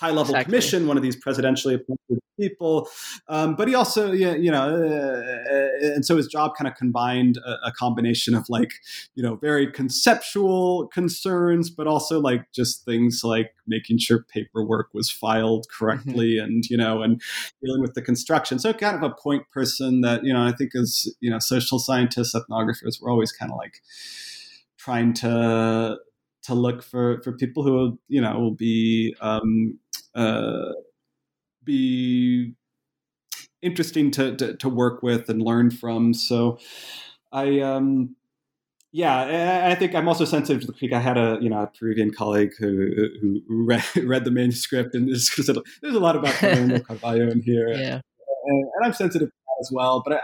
high level exactly. commission, one of these presidentially appointed people. Um, but he also, you know, uh, and so his job kind of combined a, a, combination of like, you know, very conceptual concerns, but also like just things like making sure paperwork was filed correctly mm-hmm. and, you know, and dealing with the construction. So kind of a point person that, you know, I think as, you know, social scientists, ethnographers, we're always kind of like trying to to look for for people who you know will be um, uh, be interesting to, to, to work with and learn from. So I um, yeah, I think I'm also sensitive to the critique. I had a you know a Peruvian colleague who who read, read the manuscript and because there's a lot about Carvallo in here. Yeah. And, and I'm sensitive to that as well. But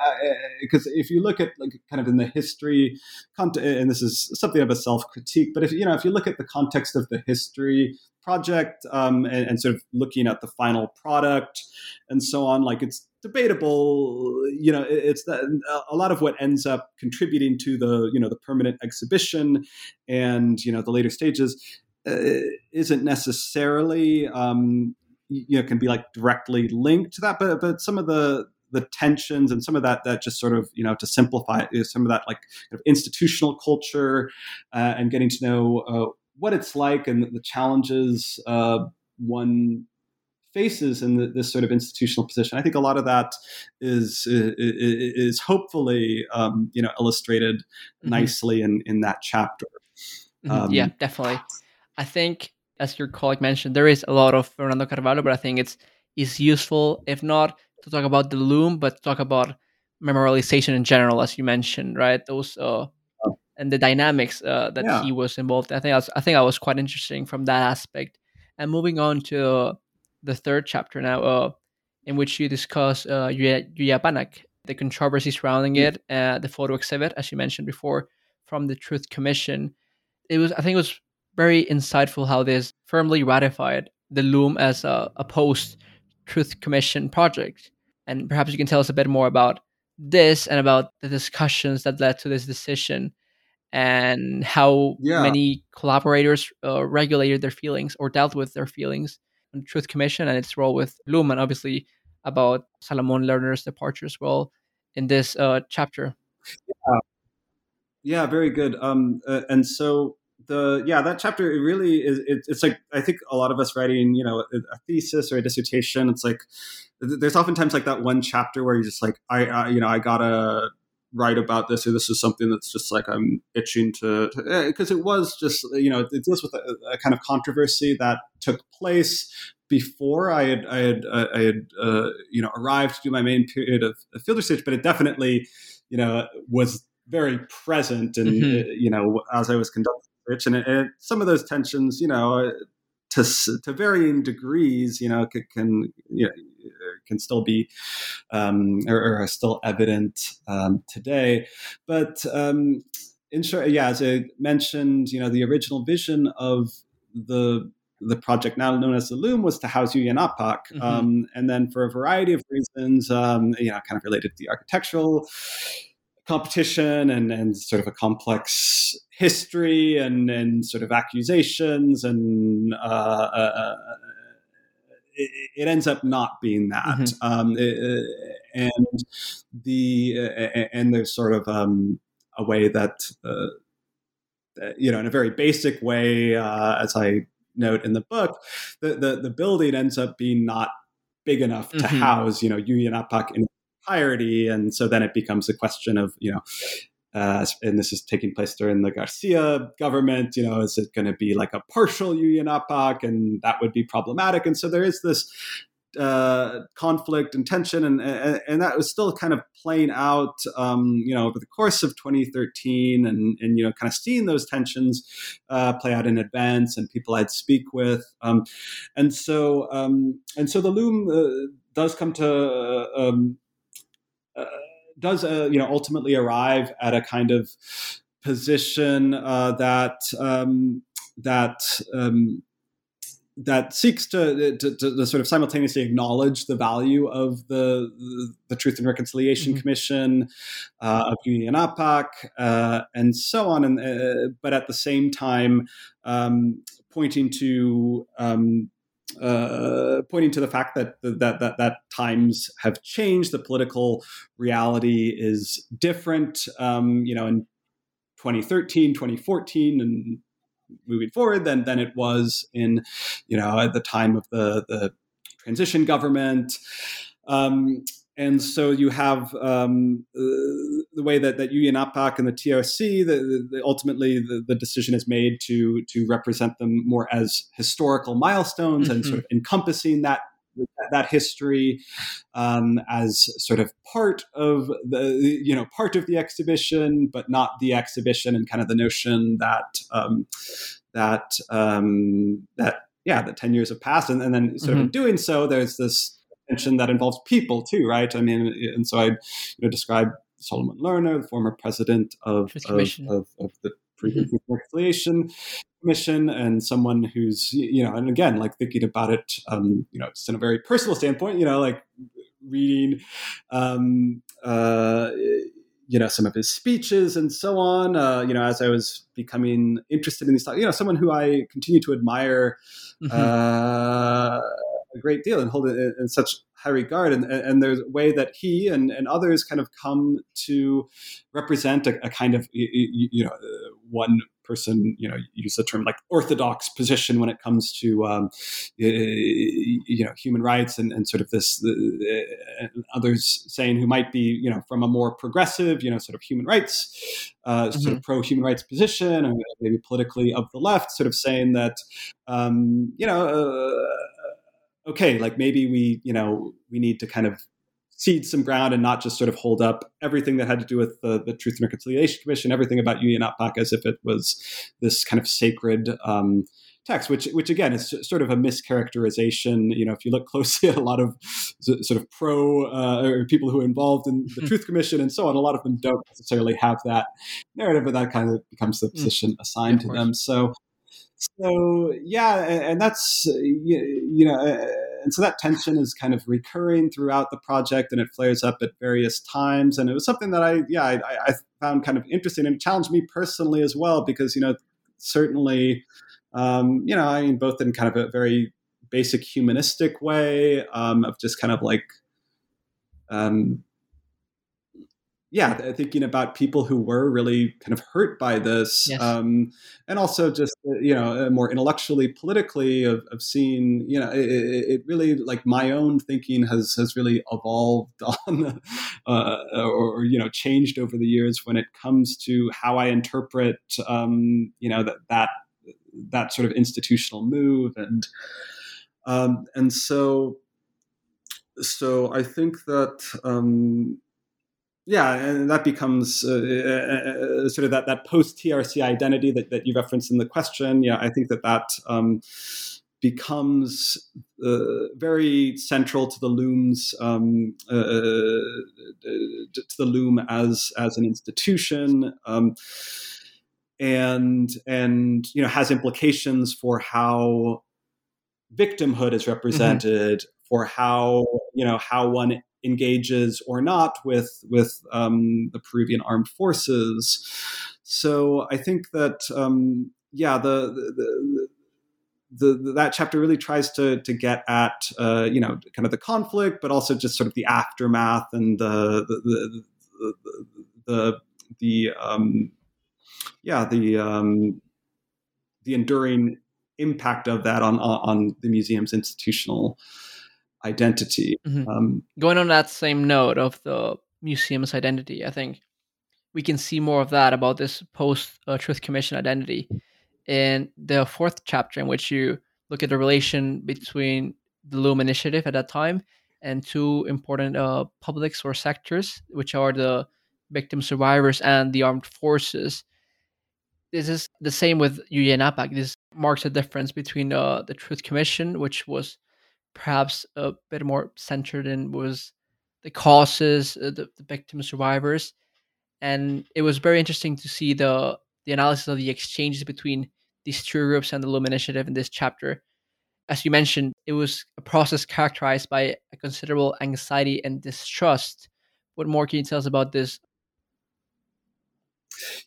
because if you look at like kind of in the history, and this is something of a self critique, but if you know if you look at the context of the history project um, and, and, sort of looking at the final product and so on, like it's debatable. You know, it's that a lot of what ends up contributing to the you know the permanent exhibition and you know the later stages uh, isn't necessarily um, you know can be like directly linked to that but but some of the the tensions and some of that that just sort of you know to simplify some of that like kind of institutional culture uh, and getting to know uh, what it's like and the challenges uh, one faces in the, this sort of institutional position. I think a lot of that is is, is hopefully um, you know illustrated mm-hmm. nicely in in that chapter. Mm-hmm. Um, yeah, definitely. I think as your colleague mentioned, there is a lot of Fernando Carvallo, but I think it's is useful if not to talk about the LUM, but talk about memorialization in general, as you mentioned, right? Those uh, and the dynamics uh, that yeah. he was involved. I think I, was, I think I was quite interesting from that aspect. And moving on to uh, the third chapter now, uh, in which you discuss uh, Yuyanapaq, the controversy surrounding mm. it, uh, the photo exhibit, as you mentioned before, from the Truth Commission. It was, I think, it was very insightful how this firmly ratified the LUM as a, a post Truth Commission project. And perhaps you can tell us a bit more about this and about the discussions that led to this decision and how yeah. many collaborators uh, regulated their feelings or dealt with their feelings on Truth Commission and its role with LUM, and obviously about Salomon Lerner's departure as well in this uh, chapter. Yeah. yeah, very good. Um, uh, and so the yeah that chapter it really is it, it's like i think a lot of us writing you know a thesis or a dissertation it's like there's oftentimes like that one chapter where you're just like i, I you know i gotta write about this or this is something that's just like i'm itching to because it was just you know it deals with a, a, kind of controversy that took place before i had i had uh, i had uh, you know arrived to do my main period of, of field research but it definitely you know was very present and mm-hmm. you know as i was conducting rich, and, it, it, some of those tensions, you know, to to varying degrees, you know, can, can you know, can still be um, or, or, are still evident um, today. But um, in short, yeah, as I mentioned, you know, the original vision of the the project now known as the LUM was to house Apak. Mm-hmm. Um, and then for a variety of reasons, um, you know, kind of related to the architectural competition and and sort of a complex history and and sort of accusations and uh, uh, uh it, it, ends up not being that mm-hmm. um, it, and the and there's sort of um, a way that uh, you know in a very basic way uh, as I note in the book the, the the building ends up being not big enough to mm-hmm. house you know Yuyanapaq in entirety. And so then it becomes a question of, you know, uh, and this is taking place during the Garcia government. You know, is it going to be like a partial Yuyanapaq, and that would be problematic. And so there is this uh, conflict and tension, and, and that was still kind of playing out, um, you know, over the course of 2013, and and you know, kind of seeing those tensions uh, play out in advance, and people I'd speak with, um, and so um, and so the LUM uh, does come to um, does uh, you know ultimately arrive at a kind of position uh, that um, that um, that seeks to, to, to, sort of simultaneously acknowledge the value of the the, the Truth and Reconciliation mm-hmm. Commission uh, of Yuyanapaq uh, and so on, and uh, but at the same time um, pointing to um, uh, pointing to the fact that, that that that times have changed. The political reality is different. Um, you know, in 2013, 2014, and moving forward than than it was in you know at the time of the the transition government. Um, and so you have um, uh, the way that that Yuyanapaq and the TRC, the, the, ultimately the, the, decision is made to to represent them more as historical milestones mm-hmm. and sort of encompassing that that history um, as sort of part of the you know part of the exhibition, but not the exhibition, and kind of the notion that um, that um, that yeah, that ten years have passed, and, and then sort mm-hmm. of in doing so, there's this tension that involves people too, right? I mean, and so I you know, describe Salomon Lerner, the former president of, of, of, of, the Freedom mm-hmm. Reconciliation Commission, and someone who's, you know, and again, like thinking about it, um, you know, just in a very personal standpoint, you know, like reading, um, uh, you know, some of his speeches and so on, uh, you know, as I was becoming interested in these, you know, someone who I continue to admire, mm-hmm. uh, a great deal and hold it in, in such high regard. And, and, there's a way that he and, and others kind of come to represent a, a kind of, you, you know, uh, one person, you know, use the term like orthodox position when it comes to, um, you know, human rights and, and sort of this, uh, others saying who might be, you know, from a more progressive, you know, sort of human rights, uh, mm-hmm. sort of pro human rights position, or maybe politically of the left, sort of saying that, um, you know, uh, okay, like maybe we, you know, we need to kind of cede some ground and not just sort of hold up everything that had to do with the, the Truth and Reconciliation Commission, everything about Yuyanapaq as if it was this kind of sacred um, text, which, which again is sort of a mischaracterization. You know, if you look closely at a lot of sort of pro uh, or people who are involved in the Truth Commission and so on, a lot of them don't necessarily have that narrative, but that kind of becomes the mm. position assigned yeah, to them. So so yeah, and that's you know, and so that tension is kind of recurring throughout the project, and it flares up at various times. And it was something that I yeah I, I found kind of interesting and challenged me personally as well because you know certainly um, you know I mean both in kind of a very basic humanistic way um, of just kind of like um, yeah, thinking about people who were really kind of hurt by this, yes. um, and also just uh, you know uh, more intellectually, politically of, of seeing you know it, it, really like my own thinking has has really evolved on uh, or, or, you know changed over the years when it comes to how I interpret um, you know that that that sort of institutional move and um, and so so I think that um, yeah, and that becomes uh, uh, uh sort of that, that post TRC identity that, that you referenced in the question. Yeah, I think that that um, becomes uh, very central to the LUM's um, uh, uh, to the LUM as as an institution. Um, and and you know has implications for how victimhood is mm-hmm. represented, mm-hmm. for how you know how one engages or not with with um, the Peruvian armed forces. So I think that um, yeah, the, the, the, the, that chapter really tries to to get at uh, you know kind of the conflict, but also just sort of the aftermath and the the the the, the, um, yeah the um, the enduring impact of that on on the museum's institutional identity. Mm-hmm. Um, Going on that same note of the museum's identity, I think we can see more of that about this post uh, Truth Commission identity in the fourth chapter, in which you look at the relation between the LUM Initiative at that time and two important uh, publics or sectors, which are the victim survivors and the armed forces. This is the same with Yuyanapaq. This marks a difference between uh, the Truth Commission, which was perhaps a bit more centered in was the causes, uh, the, the victim survivors, and it was very interesting to see the the analysis of the exchanges between these two groups and the LUM Initiative in this chapter. As you mentioned, it was a process characterized by a considerable anxiety and distrust. What more can you tell us about this?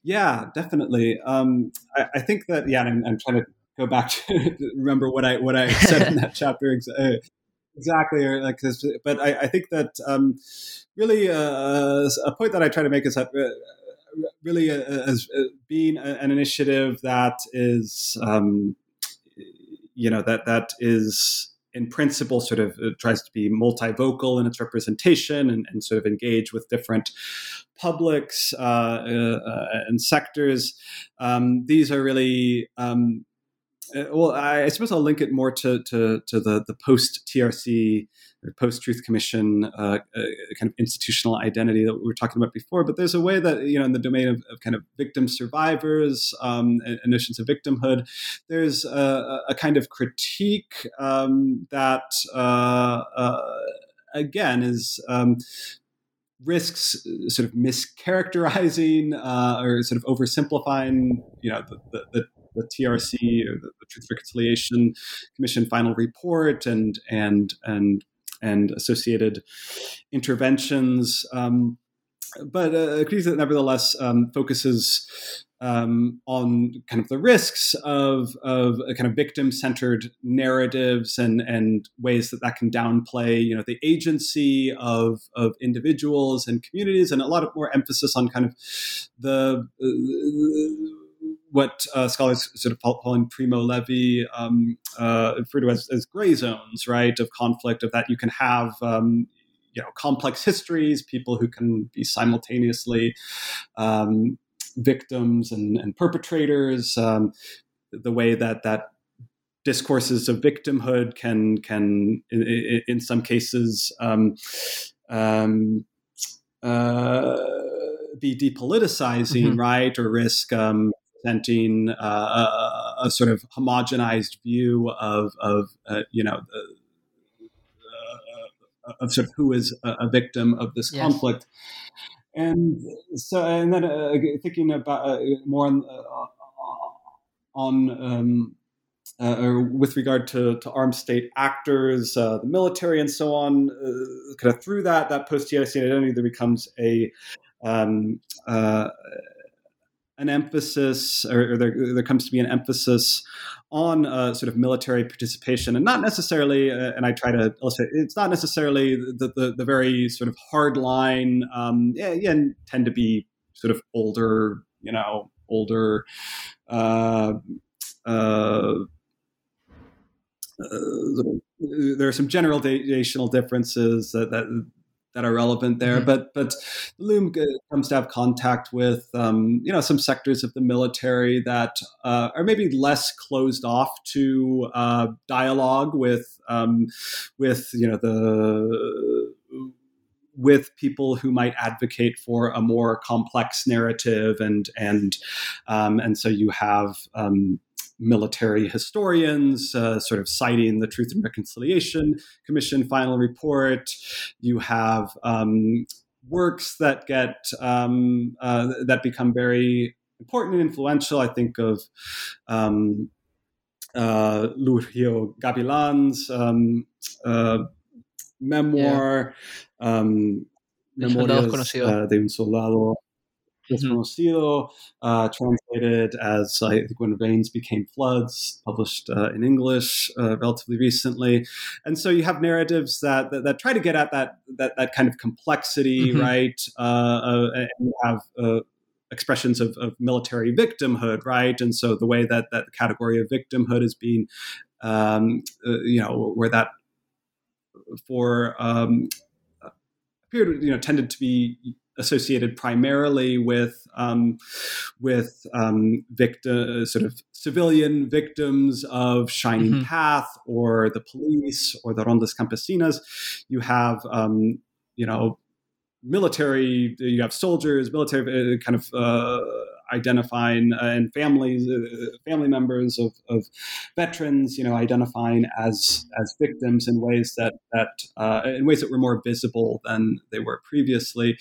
Yeah, definitely. Um, I, I, think that yeah, I'm, I'm trying to go back to remember what I what I said in that chapter uh, exactly or like this but I, I think that um, really uh, a point that I try to make is that uh, really uh, as uh, being an initiative that is um, you know that that is in principle sort of tries to be multivocal in its representation and, and sort of engage with different publics uh, uh, and sectors. Um, these are really um, well, I, I, suppose I'll link it more to to, to the the post TRC post Truth Commission uh, uh, kind of institutional identity that we were talking about before. But there's a way that you know in the domain of, of kind of victim survivors um, and, and, notions of victimhood, there's a, a kind of critique um, that uh, uh again is. Um, risks sort of mischaracterizing uh, or sort of oversimplifying, you know, the, the, the TRC the, the Truth Reconciliation Commission final report and and and and associated interventions. Um, but uh, that nevertheless um, focuses um, on kind of the risks of, of kind of victim-centered narratives and, and ways that that can downplay, you know, the agency of, of individuals and communities, and a lot of more emphasis on kind of the, uh, what uh, scholars sort of calling primo levi um, uh, refer to as, as gray zones, right, of conflict, of that you can have. Um, you know, complex histories, people who can be simultaneously um, victims and, and perpetrators. Um, the way that that discourses of victimhood can can in, in some cases um, um, uh, be depoliticizing, mm-hmm. right, or risk um, presenting uh, a, a, sort of homogenized view of, of uh, you know, uh, of sort of who is a, victim of this yes. conflict. And so, and then uh, thinking about uh, more on, on um, uh, or with regard to, to armed state actors, uh, the military, and so on, uh, kind of through that that post TRC identity, there becomes a um, an emphasis, or, or there, there, comes to be an emphasis on uh, sort of military participation, and not necessarily. Uh, and I try to illustrate it's not necessarily the the, the very sort of hard line. Um, yeah, yeah, and tend to be sort of older, you know, older. Uh, uh, uh there are some general generational differences that, that that are relevant there. Mm-hmm. But but LUM comes to have contact with um, you know some sectors of the military that uh, are maybe less closed off to uh, dialogue with um, with you know the with people who might advocate for a more complex narrative and and um, and so you have um, military historians, uh, sort of citing the Truth and Reconciliation Commission final report. You have um, works that get um, uh, that become very important and influential. I think of um, uh, Gavilan's um, uh, memoir, um, Memorias uh, de un Soldado Desconocido, mm-hmm. uh, translated as I think when rains became floods, published uh, in English uh, relatively recently, and so you have narratives that, that, that try to get at that that that kind of complexity, mm-hmm. right? Uh, uh, and you have uh, expressions of, of, military victimhood, right? And so the way that that category of victimhood is being, um, you know, where that for um, period, you know, tended to be associated primarily with um, with um, victim, sort of civilian victims of Shining mm-hmm. Path or the police or the Rondas Campesinas. You have um, you know military. You have soldiers, military uh, kind of. Uh, identifying uh, and families, uh, family members of, of, veterans, you know, identifying as as victims in ways that that uh, in ways that were more visible than they were previously.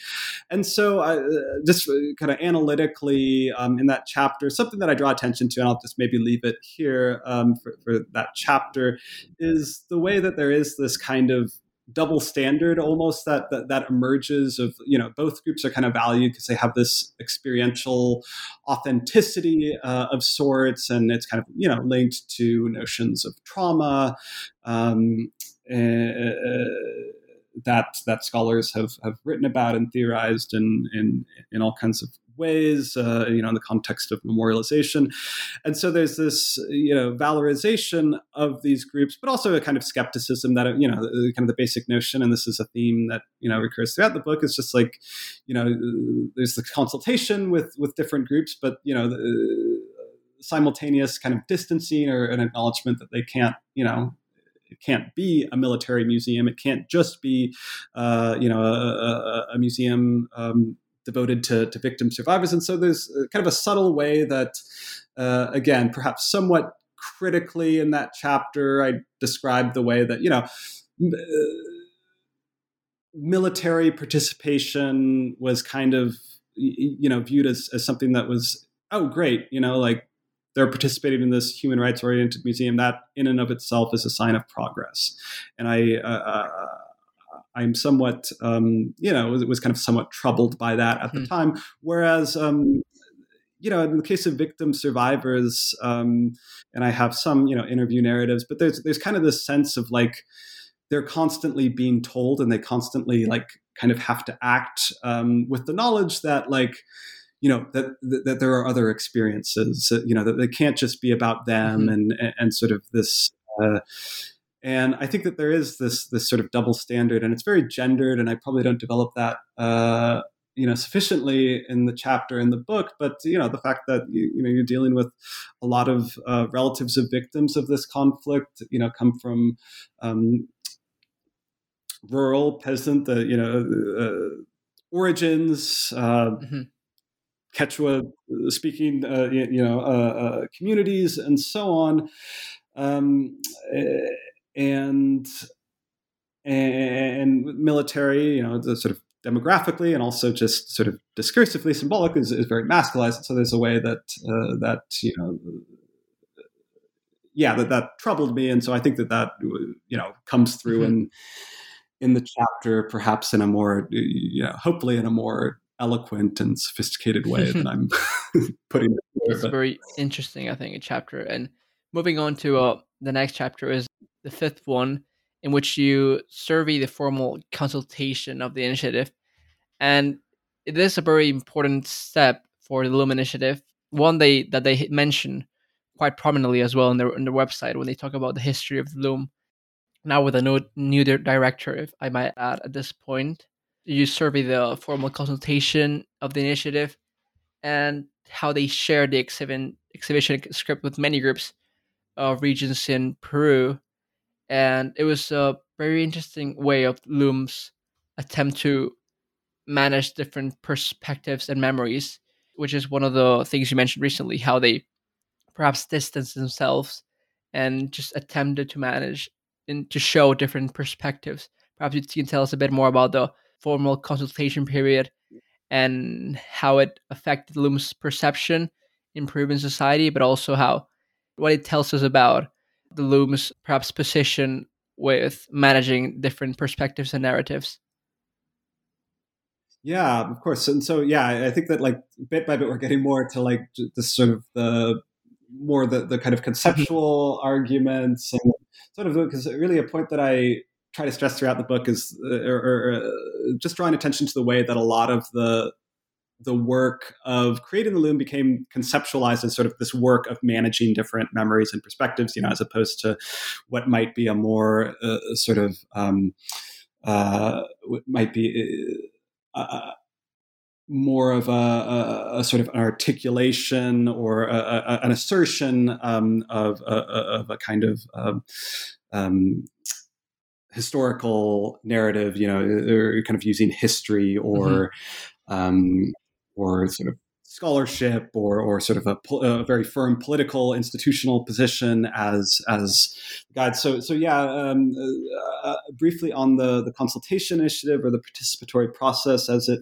And so, uh, just kind of analytically um, in that chapter, something that I draw attention to, and I'll just maybe leave it here um, for, for that chapter, is the way that there is this kind of double standard almost that, that that emerges of you know both groups are kind of valued because they have this experiential authenticity uh, of sorts and it's kind of you know linked to notions of trauma um, uh, that that scholars have have written about and theorized in in in all kinds of ways, uh, you know, in the context of memorialization. And so there's this, you know, valorization of these groups, but also a kind of skepticism that, you know, kind of the basic notion, and this is a theme that, you know, recurs throughout the book, is just like, you know, there's the consultation with, with different groups, but, you know, the, simultaneous kind of distancing or an acknowledgement that they can't, you know, it can't be a military museum. It can't just be, uh, you know, a, a, a museum um, devoted to, to victim survivors. And so there's kind of a subtle way that, uh, again, perhaps somewhat critically in that chapter, I described the way that, you know, military participation was kind of, you know, viewed as, as something that was, oh, great, you know, like they're participating in this human rights oriented museum. That in and of itself is a sign of progress. And I, uh, uh I'm somewhat, um, you know, was, was, kind of somewhat troubled by that at the mm. time. Whereas, um, you know, in the case of victim survivors, um, and I have some, you know, interview narratives, but there's there's kind of this sense of like they're constantly being told, and they constantly like kind of have to act um, with the knowledge that like you know that, that, that there are other experiences you know that they can't just be about them mm-hmm. and, and, and sort of this uh, and I think that there is this this sort of double standard, and it's very gendered. And I probably don't develop that, uh, you know, sufficiently in the chapter in the book. But you know, the fact that you, you know you're dealing with a lot of uh, relatives of victims of this conflict, you know, come from um, rural peasant, the you know, uh, origins. Uh, mm-hmm. Quechua speaking, uh, you, you, know, uh, communities and so on. Um, and and military, you know, the sort of demographically and also just sort of discursively symbolic is, is very masculized. So there's a way that uh, that you know, yeah, that that troubled me, and so I think that that you know comes through mm-hmm. in in the chapter, perhaps in a more, you know, hopefully in a more eloquent and sophisticated way than I'm putting it. It's very interesting, I think, a chapter. And moving on to uh, the next chapter is the fifth one, in which you survey the formal consultation of the initiative. And it is a very important step for the LUM initiative, one they that they mention quite prominently as well in their, in their website when they talk about the history of the LUM. Now with a new, new director, if I might add at this point, you survey the formal consultation of the initiative and how they share the exhibition, exhibition script with many groups Uh, of regions in Peru and it was a very interesting way of LUM's attempt to manage different perspectives and memories, which is one of the things you mentioned recently, how they perhaps distance themselves and just attempted to manage and to show different perspectives. Perhaps you can tell us a bit more about the formal consultation period and how it affected LUM's perception in Peruvian society, but also how what it tells us about the LUM's perhaps position with managing different perspectives and narratives. Yeah, of course. And so, yeah, I think that like bit by bit, we're getting more to like this sort of the more the, the kind of conceptual mm-hmm. arguments and sort of because really a point that I try to stress throughout the book is uh, or, or uh, just drawing attention to the way that a lot of the the work of creating the LUM became conceptualized as sort of this work of managing different memories and perspectives, you know, as opposed to what might be a more uh, sort of um, uh, might be uh, uh, more of a, a, a, sort of an articulation or a, an assertion um, of, of, a kind of um, um, historical narrative, you know, or kind of using history or mm-hmm. um, or sort of scholarship or or sort of a, a, very firm political institutional position as as guide. So so yeah, um, uh, uh, briefly on the the consultation initiative or the participatory process as it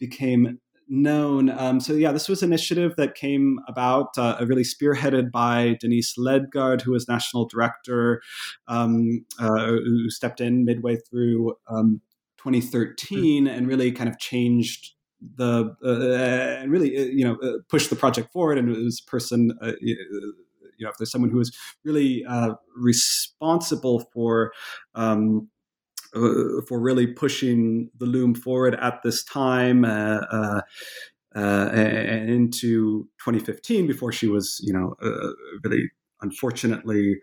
became known. Um, so yeah, this was an initiative that came about, uh, really spearheaded by Denise Ledgard, who was national director, um, uh, who stepped in midway through um, 2013 mm-hmm. and really kind of changed the uh, and really uh, you know uh, pushed the project forward. And it was a person. Uh, you know, if there's someone who was really responsible for um, uh, for really pushing the LUM forward at this time uh, uh, uh and into 2015 before she was, you know, uh, really unfortunately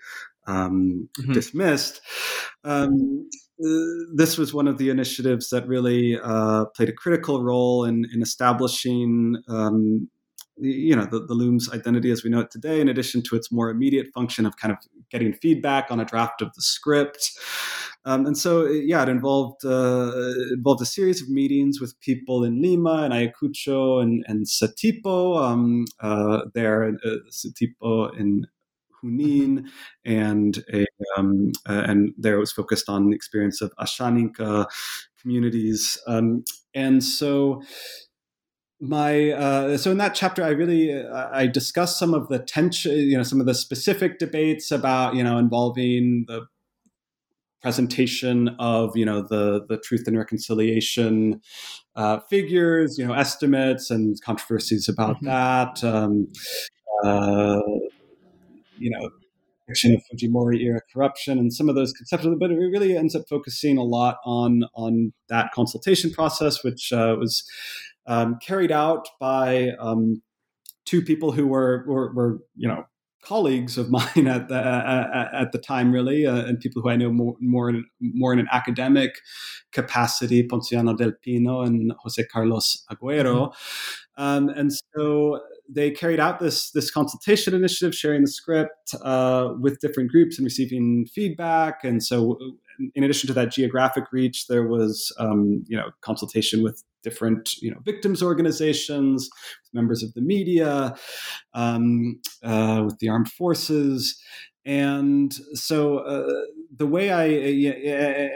um, mm-hmm. dismissed. Um, this was one of the initiatives that really played a critical role in, in establishing um, you know the, the LUM's identity as we know it today in addition to its more immediate function of kind of getting feedback on a draft of the script um, and so, yeah, it involved uh, it involved a series of meetings with people in Lima and Ayacucho and, and Satipo um, uh, there, uh, Satipo in Junin, and a, um, uh, and there it was focused on the experience of Ashaninka communities. Um, and so, my uh, so in that chapter i really uh, i discuss some of the tension you know some of the specific debates about you know involving the presentation of you know the the truth and reconciliation uh, figures, you know estimates and controversies about mm-hmm. that. Um, uh, you know, of Fujimori era corruption and some of those conceptual, but it really ends up focusing a lot on on that consultation process, which uh, was um, carried out by um, two people who were, were, were you know colleagues of mine at the at, at the time, really, uh, and people who I know more more in, more in an academic capacity, Ponciano del Pino and Jose Carlos Aguero, mm-hmm. um, and so they carried out this this consultation initiative, sharing the script uh, with different groups and receiving feedback. And so, in addition to that geographic reach, there was um, you know consultation with different you know victims organizations, members of the media, um, uh, with the armed forces. And so uh, the way I,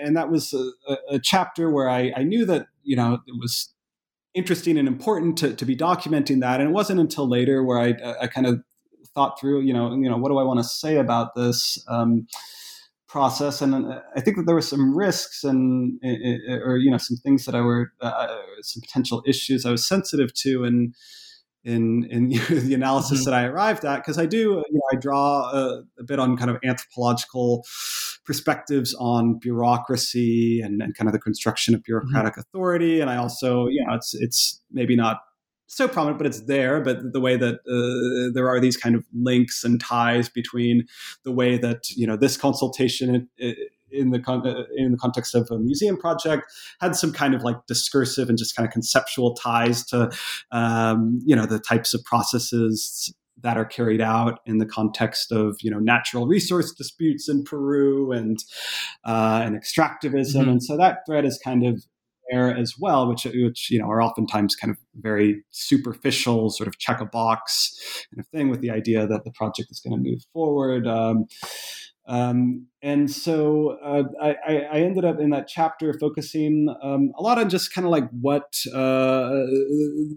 and that was a, a chapter where I, I knew that, you know, it was interesting and important to, to be documenting that. And it wasn't until later where I, I kind of thought through, you know, you know, what do I want to say about this? Um, process and uh, i think that there were some risks and or you know some things that i were uh, uh, some potential issues i was sensitive to and in in the analysis mm-hmm. that i arrived at because i do you know i draw a, a, bit on kind of anthropological perspectives on bureaucracy and, and kind of the construction of mm-hmm. bureaucratic mm-hmm. authority and i also you know it's it's maybe not so prominent, but it's there. But the way that uh, there are these kind of links and ties between the way that you know this consultation in the con- uh, in the context of a museum project had some kind of like discursive and just kind of conceptual ties to um, you know the types of processes that are carried out in the context of you know natural resource disputes in Peru and uh, and extractivism, mm-hmm. and so that thread is kind of there as well, which which you know are oftentimes kind of very superficial, sort of check a box kind of thing, with the idea that the project is going to move forward. Um, Um, and so uh, I, I, ended up in that chapter focusing um, a lot on just kind of like what uh,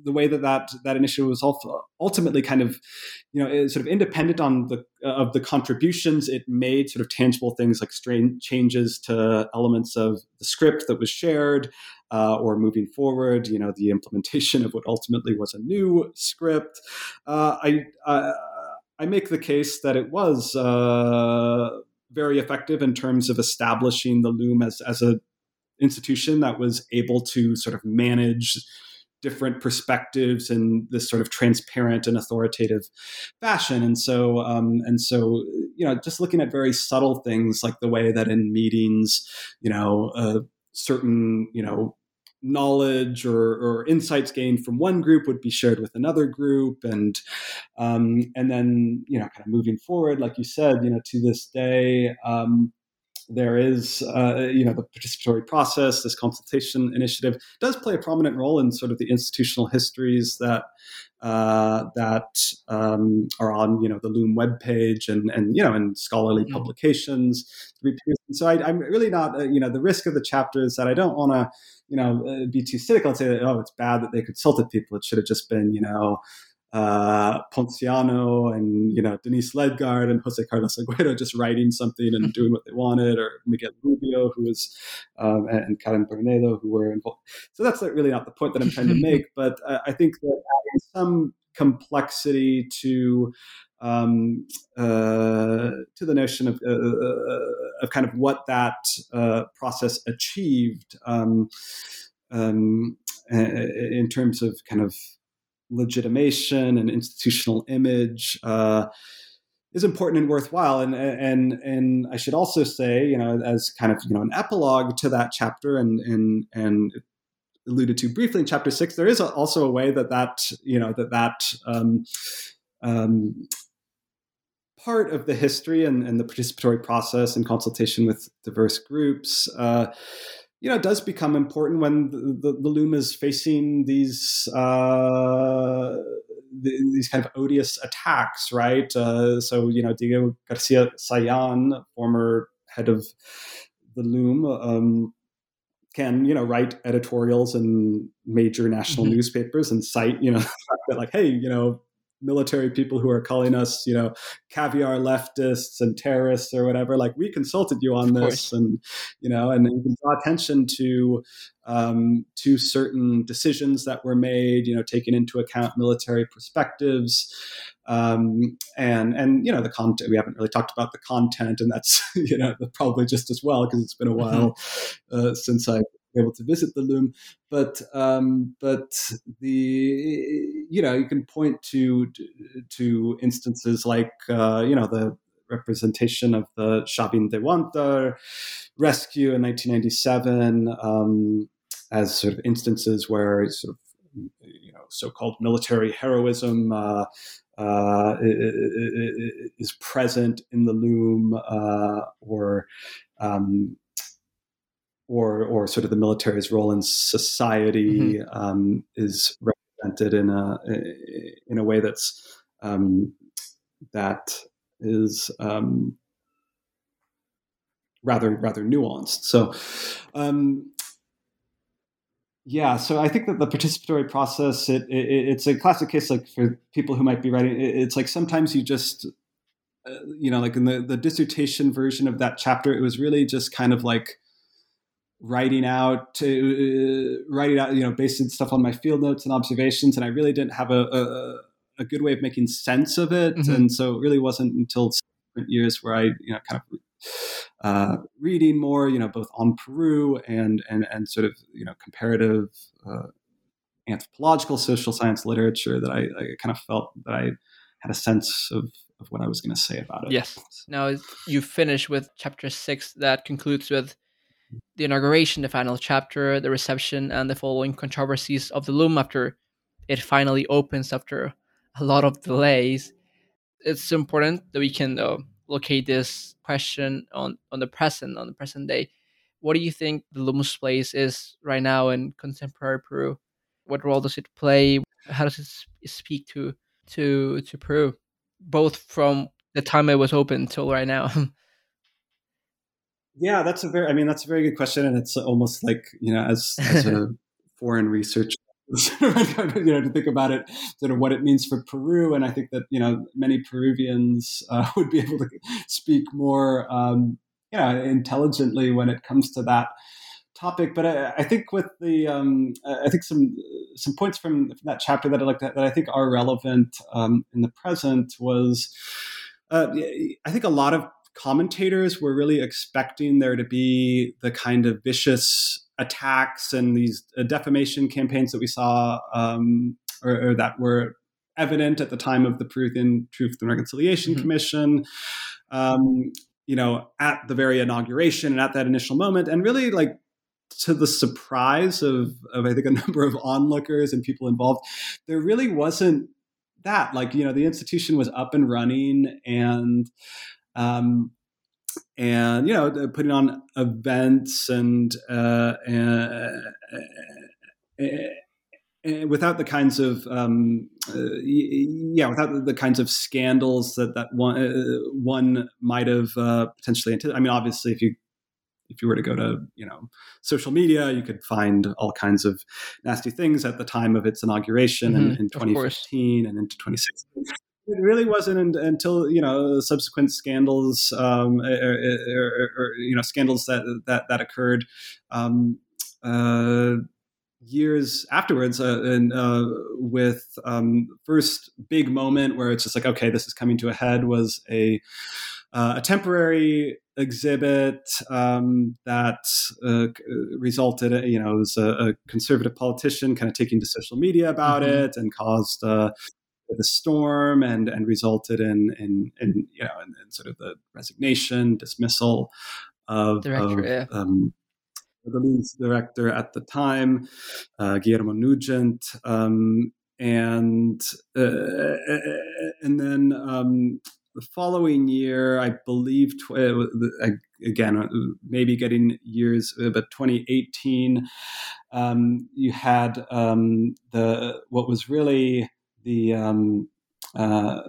the way that that, that initiative was ultimately kind of, you know, sort of independent on the of the contributions it made, sort of tangible things like strange changes to elements of the script that was shared, uh, or moving forward, you know, the implementation of what ultimately was a new script. Uh, I, I I make the case that it was uh, very effective in terms of establishing the LUM as as a institution that was able to sort of manage different perspectives in this sort of transparent and authoritative fashion. And so, um, and so, you know, just looking at very subtle things like the way that in meetings, you know, uh, certain, you know, knowledge or, or, insights gained from one group would be shared with another group. And um, and then you know kind of moving forward like you said you know to this day um, there is uh, you know the participatory process this consultation initiative does play a prominent role in sort of the institutional histories that uh, that um, are on you know the LUM webpage and and you know in scholarly mm-hmm. publications. So I, am really not uh, you know the risk of the chapter is that I don't want to you know uh, be too cynical and say that oh it's bad that they consulted people. It should have just been you know uh, Ponciano and you know Denise Ledgard and Jose Carlos Aguero just writing something and doing what they wanted, or Miguel Rubio who was um, and Karen Bernedo who were involved. So that's really not the point that I'm trying to make, but uh, I think that adding some complexity to um, uh, to the notion of, uh, uh of kind of what that uh, process achieved um, um, in terms of kind of legitimation and institutional image uh, is important and worthwhile. And and and I should also say, you know, as kind of you know an epilogue to that chapter, and and and alluded to briefly in chapter six, there is also a way that that you know that that um, um, part of the history and, and, the participatory process and consultation with diverse groups. Uh, you know, it does become important when the, the, the LUM is facing these uh, the, these kind of odious attacks, right? Uh, so, you know, Diego Garcia Sayan, former head of the LUM, um, can you know write editorials in major national mm-hmm. newspapers and cite you know that like hey you know military people who are calling us, you know, caviar leftists and terrorists or whatever. Like we consulted you on this, and you know, and you can draw attention to um, to certain decisions that were made. You know, taking into account military perspectives. Um, and and you know the content we haven't really talked about the content and that's you know probably just as well because it's been a mm-hmm. while uh, since I able to visit the LUM. But um, but the you know you can point to to instances like uh, you know the representation of the Chavín de Huántar rescue in 1997 um, as sort of instances where sort of you know so-called military heroism uh, uh, is present in the LUM, uh, or um, or or sort of the military's role in society mm-hmm. um, is represented in a in a way that's um, that is um, rather rather nuanced. So. Um, yeah, so I think that the participatory process it, it, it's a classic case like for people who might be writing it, it's like sometimes you just uh, you know like in the the dissertation version of that chapter it was really just kind of like writing out to uh, writing out you know basing stuff on my field notes and observations and i really didn't have a, a, a good way of making sense of it. Mm-hmm. and so it really wasn't until years where i you know kind of uh, reading more you know both on peru and and and sort of you know comparative uh, anthropological social science literature that I, I kind of felt that i had a sense of of what i was going to say about it. Yes. Now you finish with chapter six that concludes with the inauguration, the final chapter, the reception, and the following controversies of the LUM after it finally opens after a lot of delays. It's important that we can uh, locate this question on, on the present, on the present day. What do you think the LUM's place is right now in contemporary Peru? What role does it play? How does it speak to to to Peru, both from the time it was open till right now? Yeah, that's a very. I mean, that's a very good question, and it's almost like you know, as as a foreign researcher, you know, to think about it, sort of what it means for Peru, and I think that you know many Peruvians uh, would be able to speak more, um, you know, intelligently when it comes to that topic. But I, I think with the, um, I think some some points from, from that chapter that I like that, that I think are relevant um, in the present was, uh, I think a lot of commentators were really expecting there to be the kind of vicious attacks and these uh, defamation campaigns that we saw um, or, or, that were evident at the time of the Peruvian Truth and Reconciliation mm-hmm. Commission. Um, you know, at the very inauguration and at that initial moment, and really like to the surprise of, of I think a number of onlookers and people involved, there really wasn't that. Like, you know, the institution was up and running and um, and you know putting on events and, uh, and, and without the kinds of um, uh, yeah without the kinds of scandals that that one uh, one might have uh, potentially anticipated. I mean obviously if you if you were to go to you know social media, you could find all kinds of nasty things at the time of its inauguration mm-hmm, in, in 2015 and into 2016 it really wasn't until you know subsequent scandals um, or, or, or, you know scandals that that that occurred um, uh, years afterwards uh, and uh, with um, first big moment where it's just like okay this is coming to a head was a uh, a temporary exhibit um, that uh, resulted, you know, it was a, a, conservative politician kind of taking to social media about mm-hmm. it and caused uh, the storm and and resulted in in, in you know in, in sort of the resignation dismissal of, director, of yeah. um, the lead director at the time, uh, Guillermo Nugent, um, and uh, and then um, the following year, I believe, tw- uh, again, uh, maybe getting years, uh, but 2018, um, you had um, the what was really the um, uh,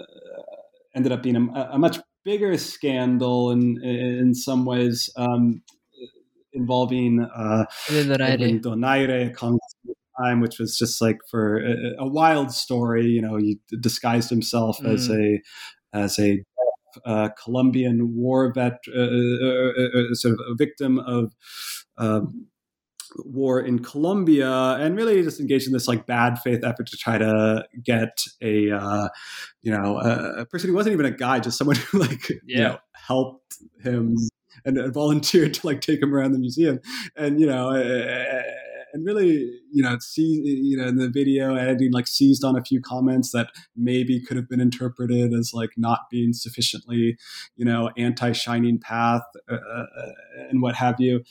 ended up being a, a, much bigger scandal in in some ways um, involving uh, Donayre, a time, which was just like for a, a, wild story. You know, he disguised himself mm. as a as a uh, Colombian war vet, uh, uh, uh, sort of a victim of um, war in Colombia and really just engaged in this like bad faith effort to try to get a uh, you know a, a, person who wasn't even a guy, just someone who like yeah. you know helped him and, and, volunteered to like take him around the museum and you know. Eh, eh, eh, and really, you know, see, you know, in the video editing, like seized on a few comments that maybe could have been interpreted as like not being sufficiently, you know, anti-shining path uh, uh, and what have you.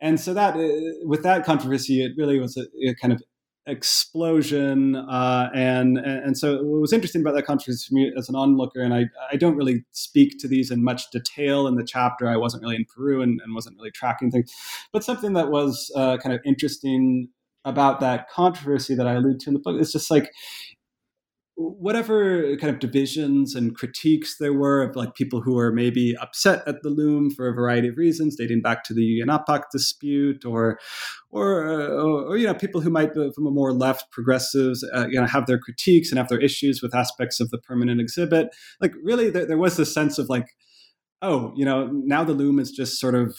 And so that uh, with that controversy, it really was a, a kind of explosion. Uh, and, and so what was interesting about that controversy for me as an onlooker, and I, I don't really speak to these in much detail in the chapter. I wasn't really in Peru and, and wasn't really tracking things, but something that was uh, kind of interesting about that controversy that I allude to in the book is just like whatever kind of divisions and critiques there were of like people who were maybe upset at the LUM for a variety of reasons dating back to the Yuyanapaq dispute or or, uh, or, or you know people who might be from a more left progressives uh, you know have their critiques and have their issues with aspects of the permanent exhibit. Like really there, there was this sense of like oh you know now the LUM is just sort of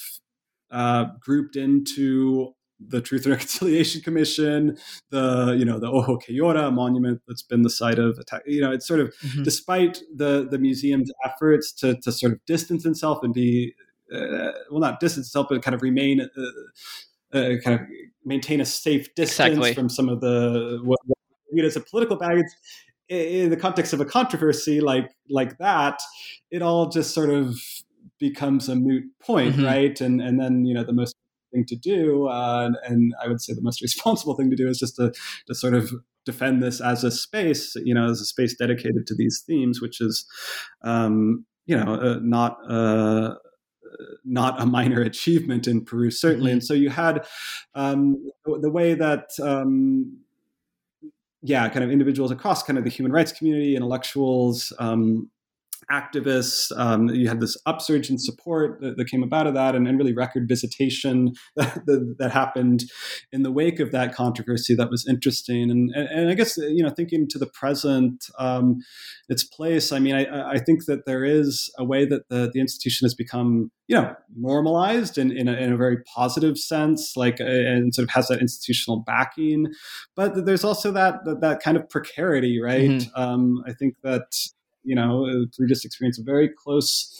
uh, grouped into the Truth and Reconciliation Commission, the you know the Ojo que monument that's been the site of attack. You know, it's sort of mm-hmm. despite the the museum's efforts to to sort of distance itself and be uh, well, not distance itself, but kind of remain. Uh, uh, kind of maintain a safe distance exactly. from some of the what, what viewed as a political baggage in the context of a controversy like like that, it all just sort of becomes a moot point, mm-hmm. right? And and then you know the most thing to do. Uh, and, and, I would say the most responsible thing to do is just to, to sort of defend this as a space, you know, as a space dedicated to these themes, which is, um, you know, uh, not. Uh, not a minor achievement in Peru, certainly. Mm-hmm. And so you had um, the, the, way that um, yeah, kind of individuals across kind of the human rights community, intellectuals, um, activists. Um, you had this upsurge in support that, that came about of that, and, and really record visitation that, that, that, happened in the wake of that controversy. That was interesting, and, and, and I guess you know, thinking to the present, um, its place. I mean, I, I, think that there is a way that the, the institution has become, you know, normalized in, in, a, in a very positive sense, like, uh, and sort of has that institutional backing. But there's also that that, that kind of precarity, right? Mm-hmm. Um, I think that you know, through just experience a very close,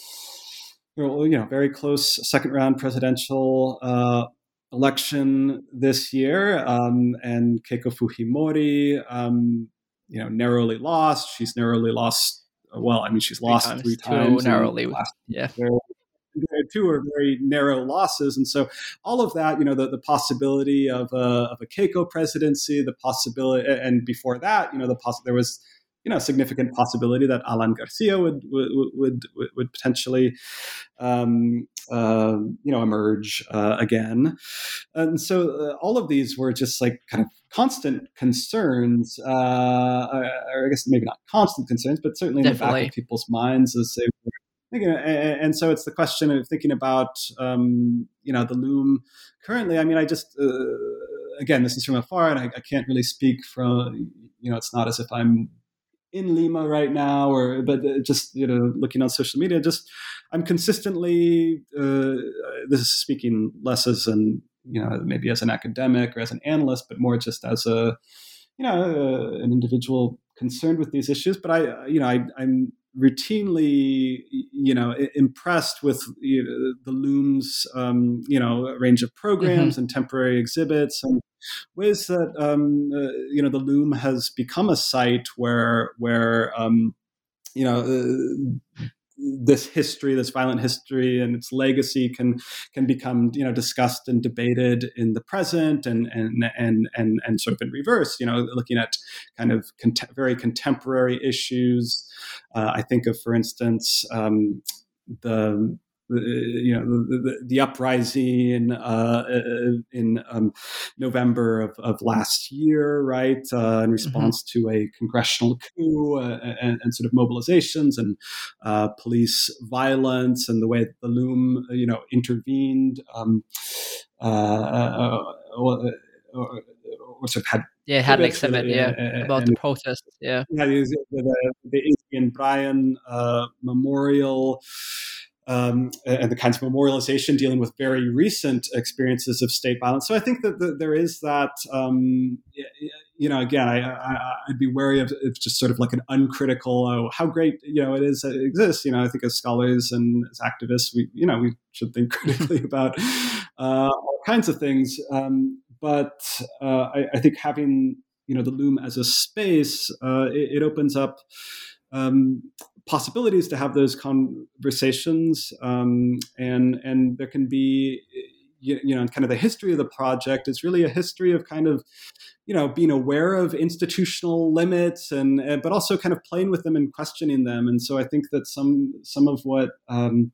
you know, very close second round presidential uh, election this year, um, and Keiko Fujimori, um, you know, narrowly lost. She's narrowly lost. Well, I mean, she's lost times. three times. Too narrowly, yeah. Two are very narrow losses, and so all of that, you know, the, the possibility of a, of a Keiko presidency, the possibility, and before that, you know, the poss- there was you know significant possibility that Alan Garcia would would would, would potentially um, uh, you know emerge uh, again, and so uh, all of these were just like kind of constant concerns, uh, or I guess maybe not constant concerns, but certainly Definitely. in the back of people's minds as they were thinking. and so it's the question of thinking about um, you know the LUM currently. I mean, I just uh, again, this is from afar, and I, I, can't really speak from you know. It's not as if I'm in Lima right now, or but uh, just you know looking on social media, just I'm consistently. Uh, this is speaking less as an you know maybe as an academic or as an analyst, but more just as a you know uh, an individual concerned with these issues. But I you know I, I'm routinely, you know, impressed with you know, the LUM's, um, you know, range of programs mm-hmm. and temporary exhibits and ways that um, uh, you know the LUM has become a site where where um, you know. Uh, this history, this violent history, and its legacy can can become you know discussed and debated in the present, and and and and and sort of in reverse. You know, looking at kind of cont- very contemporary issues. Uh, I think of, for instance, um, the you know the, the, the uprising in, uh, uh, in um, November of, of, last year, right, uh, in mm-hmm. response mm-hmm. to a congressional coup uh, and, and, sort of mobilizations and uh, police violence and the way the LUM, you know, intervened. Um, uh, or, or, or, sort of had yeah, had an exhibit, yeah, about the protests, yeah. yeah the, the, the Adrian Bryan Memorial, um, and the kinds of memorialization dealing with very recent experiences of state violence. So I think that, that there is that, um, you know, again, I, would be wary of, of, just sort of like an uncritical, oh, how great, you know, it is that it exists. You know, I think as scholars and as activists, we, you know, we should think critically about uh, all kinds of things. Um, but uh, I, I, think having, you know, the LUM as a space, uh, it, it opens up um, possibilities to have those conversations, um, and and there can be you know kind of the history of the project. Is really a history of kind of you know being aware of institutional limits and, but also kind of playing with them and questioning them. And so i think that some some of what um,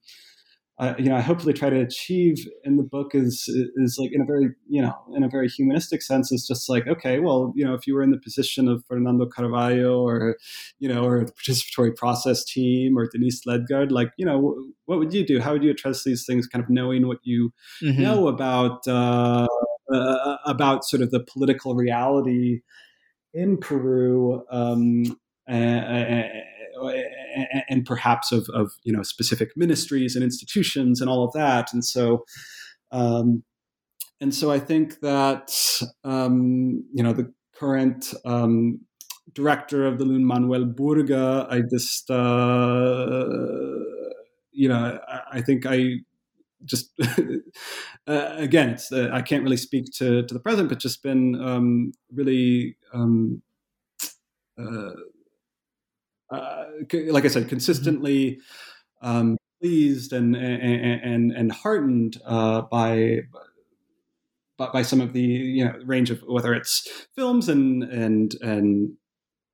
uh, you know, I hopefully try to achieve in the book is is like in a very you know in a very humanistic sense is just like okay, well, you know, if you were in the position of Fernando Carvallo or you know or the participatory process team or Denise Ledgard, like you know, what would you do? How would you address these things? Kind of knowing what you mm-hmm. know about uh, uh, about sort of the political reality in Peru. Um, and perhaps of, of you know specific ministries and institutions and all of that. And so, um, and so I think that um, you know the current um, director of the LUM, Manuel Burga, I just uh, you know I, I, think I just uh, again uh, I can't really speak to to the present, but just been um, really. Um, uh, uh, like I said, consistently um, pleased and and and heartened uh, by by some of the you know range of whether it's films and and and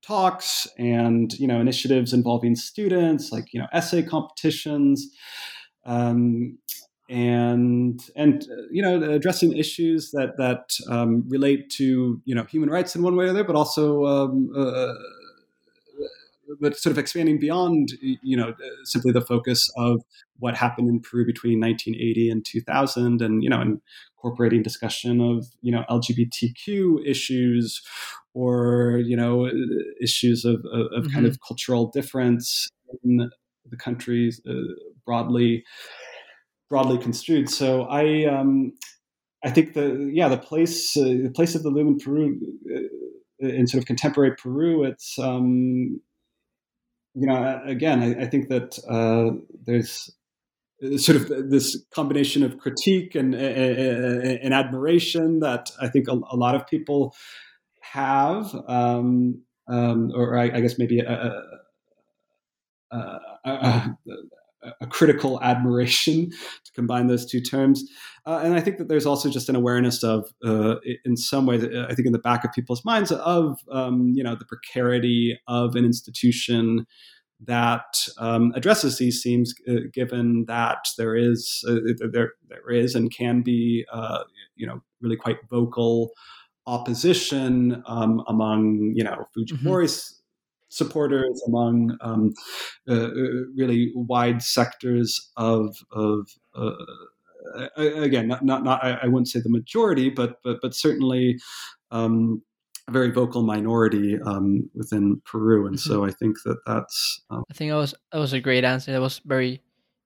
talks and you know initiatives involving students like you know essay competitions um, and and you know addressing issues that that um, relate to you know human rights in one way or other but also um, uh, but sort of expanding beyond, you know, simply the focus of what happened in Peru between 1980 and 2000, and you know, incorporating discussion of you know LGBTQ issues or you know issues of, of, of mm-hmm. kind of cultural difference in the countries uh, broadly broadly construed. So I um, I think the yeah the place uh, the place of the LUM in Peru uh, in sort of contemporary Peru it's um, you know again I, I think that uh, there's sort of this combination of critique and and admiration that I think a, a lot of people have um, um, or I, I, guess maybe a, a, a, a critical admiration to combine those two terms. Uh, and I think that there's also just an awareness of, uh, in some ways, I think in the back of people's minds, of um, you know the precarity of an institution that um, addresses these themes, uh, given that there is uh, there there is and can be uh, you know really quite vocal opposition um, among you know Fujimori's mm-hmm supporters among um, uh, uh, really wide sectors of of uh, again not not, not I, I, wouldn't say the majority but but but certainly um, a very vocal minority um, within Peru. And mm-hmm. so I think that that's um, I think that was that was a great answer. That was very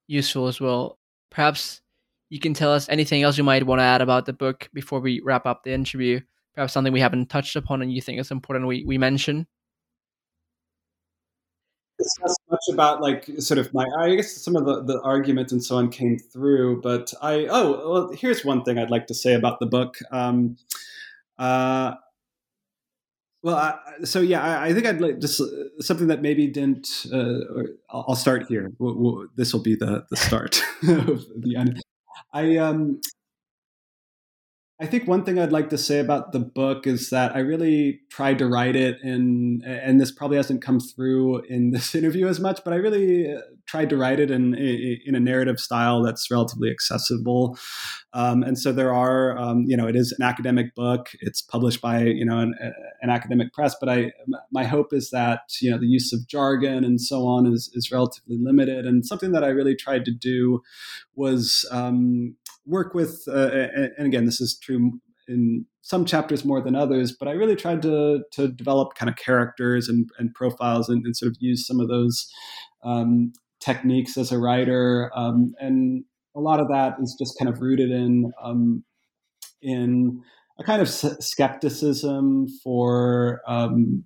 useful as well. Perhaps you can tell us anything else you might want to add about the book before we wrap up the interview. Perhaps something we haven't touched upon and you think is important we, we mention discuss much about like sort of my I guess some of the, the argument and so on came through, but I oh well here's one thing I'd like to say about the book. Um, uh, well, I, so yeah, I, I, think I'd like just uh, something that maybe didn't. Uh, I'll start here. We'll, we'll, this will be the the start of the end. I um I think one thing I'd like to say about the book is that I really tried to write it in, and this probably hasn't come through in this interview as much, but I really uh, tried to write it in in a narrative style that's relatively accessible. Um, and so there are, um, you know, it is an academic book. It's published by, you know, an, an, academic press. But I, my hope is that, you know, the use of jargon and so on is is relatively limited. And something that I really tried to do was um, work with, uh, and again, this is true in some chapters more than others, but I really tried to to develop kind of characters and, and profiles and, and, sort of use some of those um, techniques as a writer. Um, and a lot of that is just kind of rooted in um, in a kind of skepticism for um,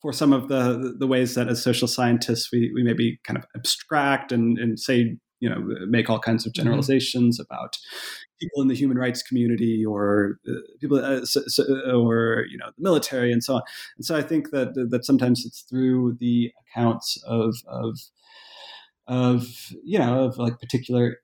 for some of the the ways that as social scientists we, we maybe kind of abstract and, and say you know make all kinds of mm-hmm. generalizations mm-hmm. about people in the human rights community or uh, people uh, so, so, or you know the military and so on. And so i think that that sometimes it's through the accounts of of of you know of like particular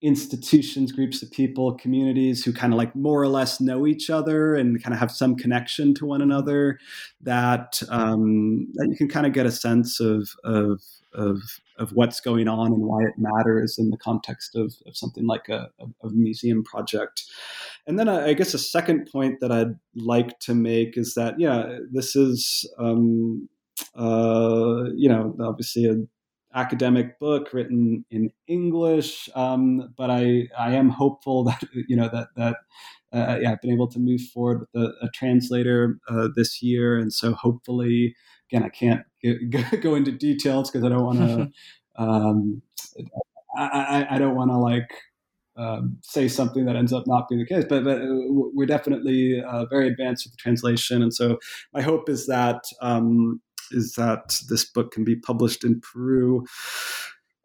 institutions, groups of people, communities who kind of like more or less know each other and kind of have some connection to one another, that um, that you can kind of get a sense of of of of what's going on and why it matters in the context of, of something like a, a, museum project. And then I, I, guess a second point that I'd like to make is that yeah, this is um, uh, you know obviously a academic book written in English, um, but I, I am hopeful that you know that that uh, yeah, I've been able to move forward with a, a translator uh, this year, and so hopefully, again, I can't get, go into details because I don't want to. um, I, I, don't want to like um, say something that ends up not being the case. But, but uh, we're definitely uh, very advanced with the translation, and so my hope is that um, is that this book can be published in Peru,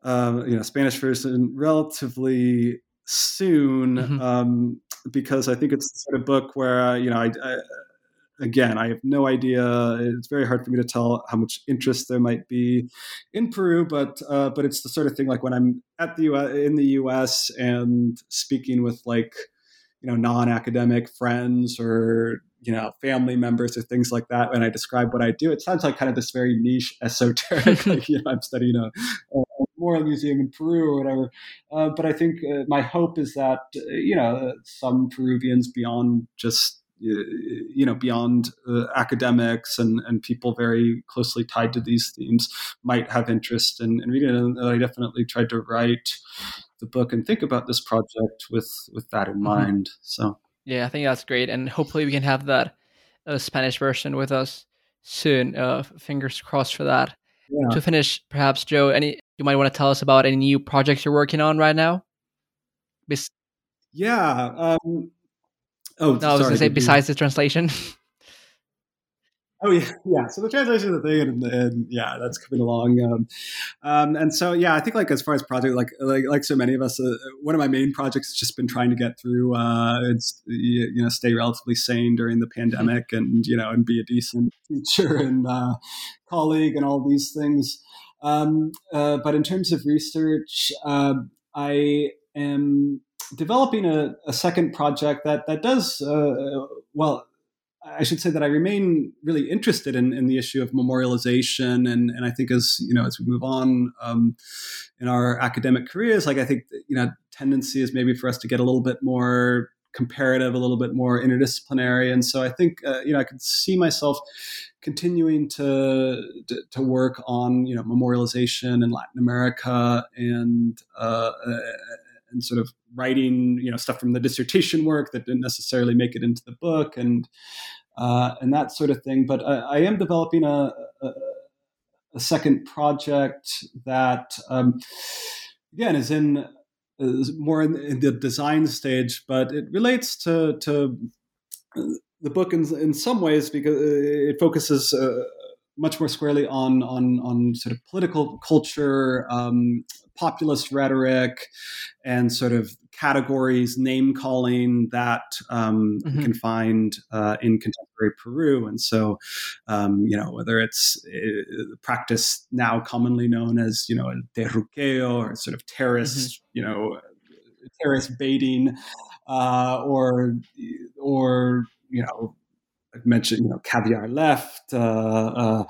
um, you know, Spanish version relatively soon, mm-hmm. um, because I think it's the sort of book where uh, you know I, I again, I have no idea. It's very hard for me to tell how much interest there might be in Peru, but uh, but it's the sort of thing like when I'm at the US, in the U.S. and speaking with like you know non-academic friends or you know family members or things like that when i describe what i do it sounds like kind of this very niche esoteric like you know i'm studying a, a memorial museum in peru or whatever uh, but i think uh, my hope is that uh, you know some peruvians beyond just you know beyond uh, academics and and people very closely tied to these themes might have interest in, in reading it. And I definitely tried to write the book and think about this project with with that in mm-hmm. mind. So yeah, I think that's great, and hopefully we can have that uh, Spanish version with us soon. Uh, fingers crossed for that. Yeah. To finish, perhaps Joe, any you might want to tell us about any new projects you're working on right now. Bes- yeah. Um, oh, no, I was going to say besides the translation. Oh yeah, yeah. So the translation of the thing, and, and yeah, that's coming along. Um, um, and so yeah, I think like as far as project, like like like so many of us, uh, one of my main projects has just been trying to get through. Uh, it's you, you know stay relatively sane during the pandemic, and you know and be a decent teacher and uh, colleague and all these things. Um, uh, but in terms of research, uh, I am developing a, a, second project that that does uh, well I should say that I remain really interested in, in the issue of memorialization, and and I think as you know as we move on um, in our academic careers, like I think you know tendency is maybe for us to get a little bit more comparative, a little bit more interdisciplinary, and so I think uh, you know I could see myself continuing to, to, to work on you know memorialization in Latin America and uh, and sort of writing you know stuff from the dissertation work that didn't necessarily make it into the book and uh, and that sort of thing. But I, I am developing a, a, a, second project that um, again is in is more in, the design stage, but it relates to to the book in, in some ways because it focuses. Uh, much more squarely on on on sort of political culture, um, populist rhetoric, and sort of categories, name calling that um, mm-hmm. you can find uh, in contemporary Peru. And so, um, you know, whether it's uh, practice now commonly known as, you know, el terruqueo or sort of terrorist, mm-hmm. you know, terrorist baiting, uh, or, or, you know, Mentioned, you know, caviar left, uh, uh,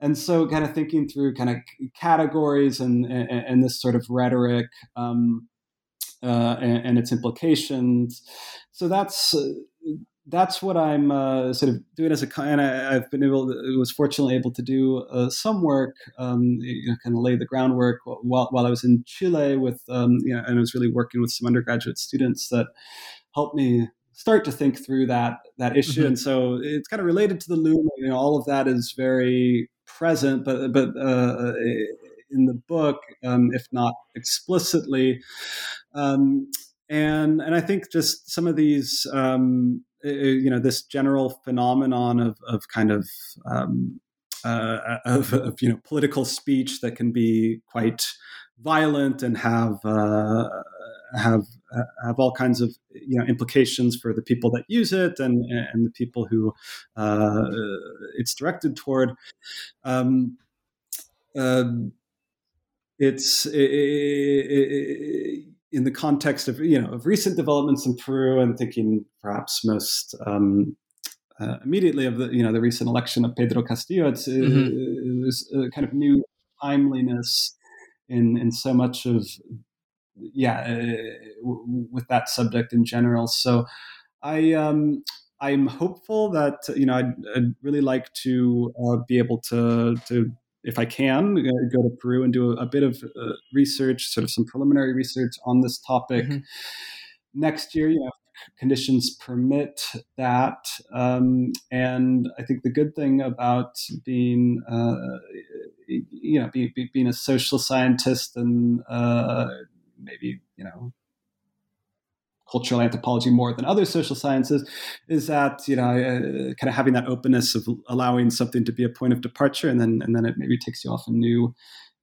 and so kind of thinking through kind of categories and, and, and this sort of rhetoric um, uh, and, and, its implications. So that's uh, that's what I'm uh, sort of doing as a and I, have been able to, was fortunately able to do uh, some work, um, you know, kind of lay the groundwork while, while I was in Chile with, um, you know, and I was really working with some undergraduate students that helped me start to think through that that issue. Mm-hmm. And so it's kind of related to the LUM. You know, all of that is very present, but but uh, in the book, um, if not explicitly. Um, and and I think just some of these, um, you know, this general phenomenon of of kind of um, uh, of, of, you know political speech that can be quite violent and have uh, have have all kinds of you know implications for the people that use it and and the people who uh, it's directed toward. Um, uh, it's it, it, in the context of you know of recent developments in Peru and thinking perhaps most um, uh, immediately of the you know the recent election of Pedro Castillo. It's mm-hmm. there's a kind of new timeliness in in so much of yeah uh, w- with that subject in general. So I um, I'm hopeful that you know I'd, I'd really like to uh, be able to to if I can, uh, go to Peru and do a, a bit of uh, research, sort of some preliminary research on this topic mm-hmm. next year. You know, conditions permit that. Um, and I think the good thing about being, uh, you know, be, be, being a social scientist and uh, maybe you know cultural anthropology more than other social sciences is that you know uh, kind of having that openness of allowing something to be a point of departure and then and then it maybe takes you off in new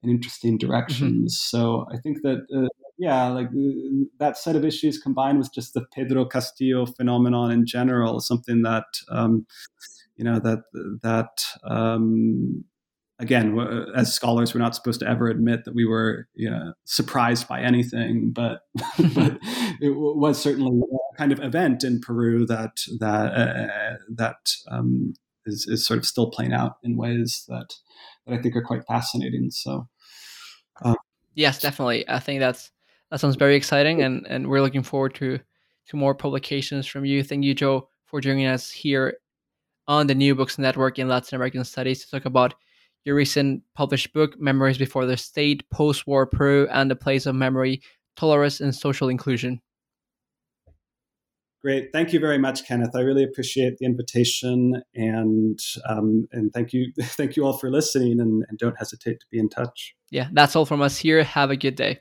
and interesting directions mm-hmm. so i think that uh, yeah like uh, that set of issues combined with just the pedro castillo phenomenon in general something that um, you know that that um, again, as scholars, we're not supposed to ever admit that we were you know, surprised by anything, but but it was certainly a kind of event in Peru that that uh, that um, is, is sort of still playing out in ways that that I think are quite fascinating. So, um, yes, definitely. I think that's that sounds very exciting, and and we're looking forward to to more publications from you. Thank you, Joe, for joining us here on the New Books Network in Latin American Studies to talk about your recent published book, Memories Before the State, Post War Peru, and the Place of Memory, Tolerance and Social Inclusion. Great. Thank you very much, Kenneth. I really appreciate the invitation and um, and thank you thank you all for listening and, and don't hesitate to be in touch. Yeah, that's all from us here. Have a good day.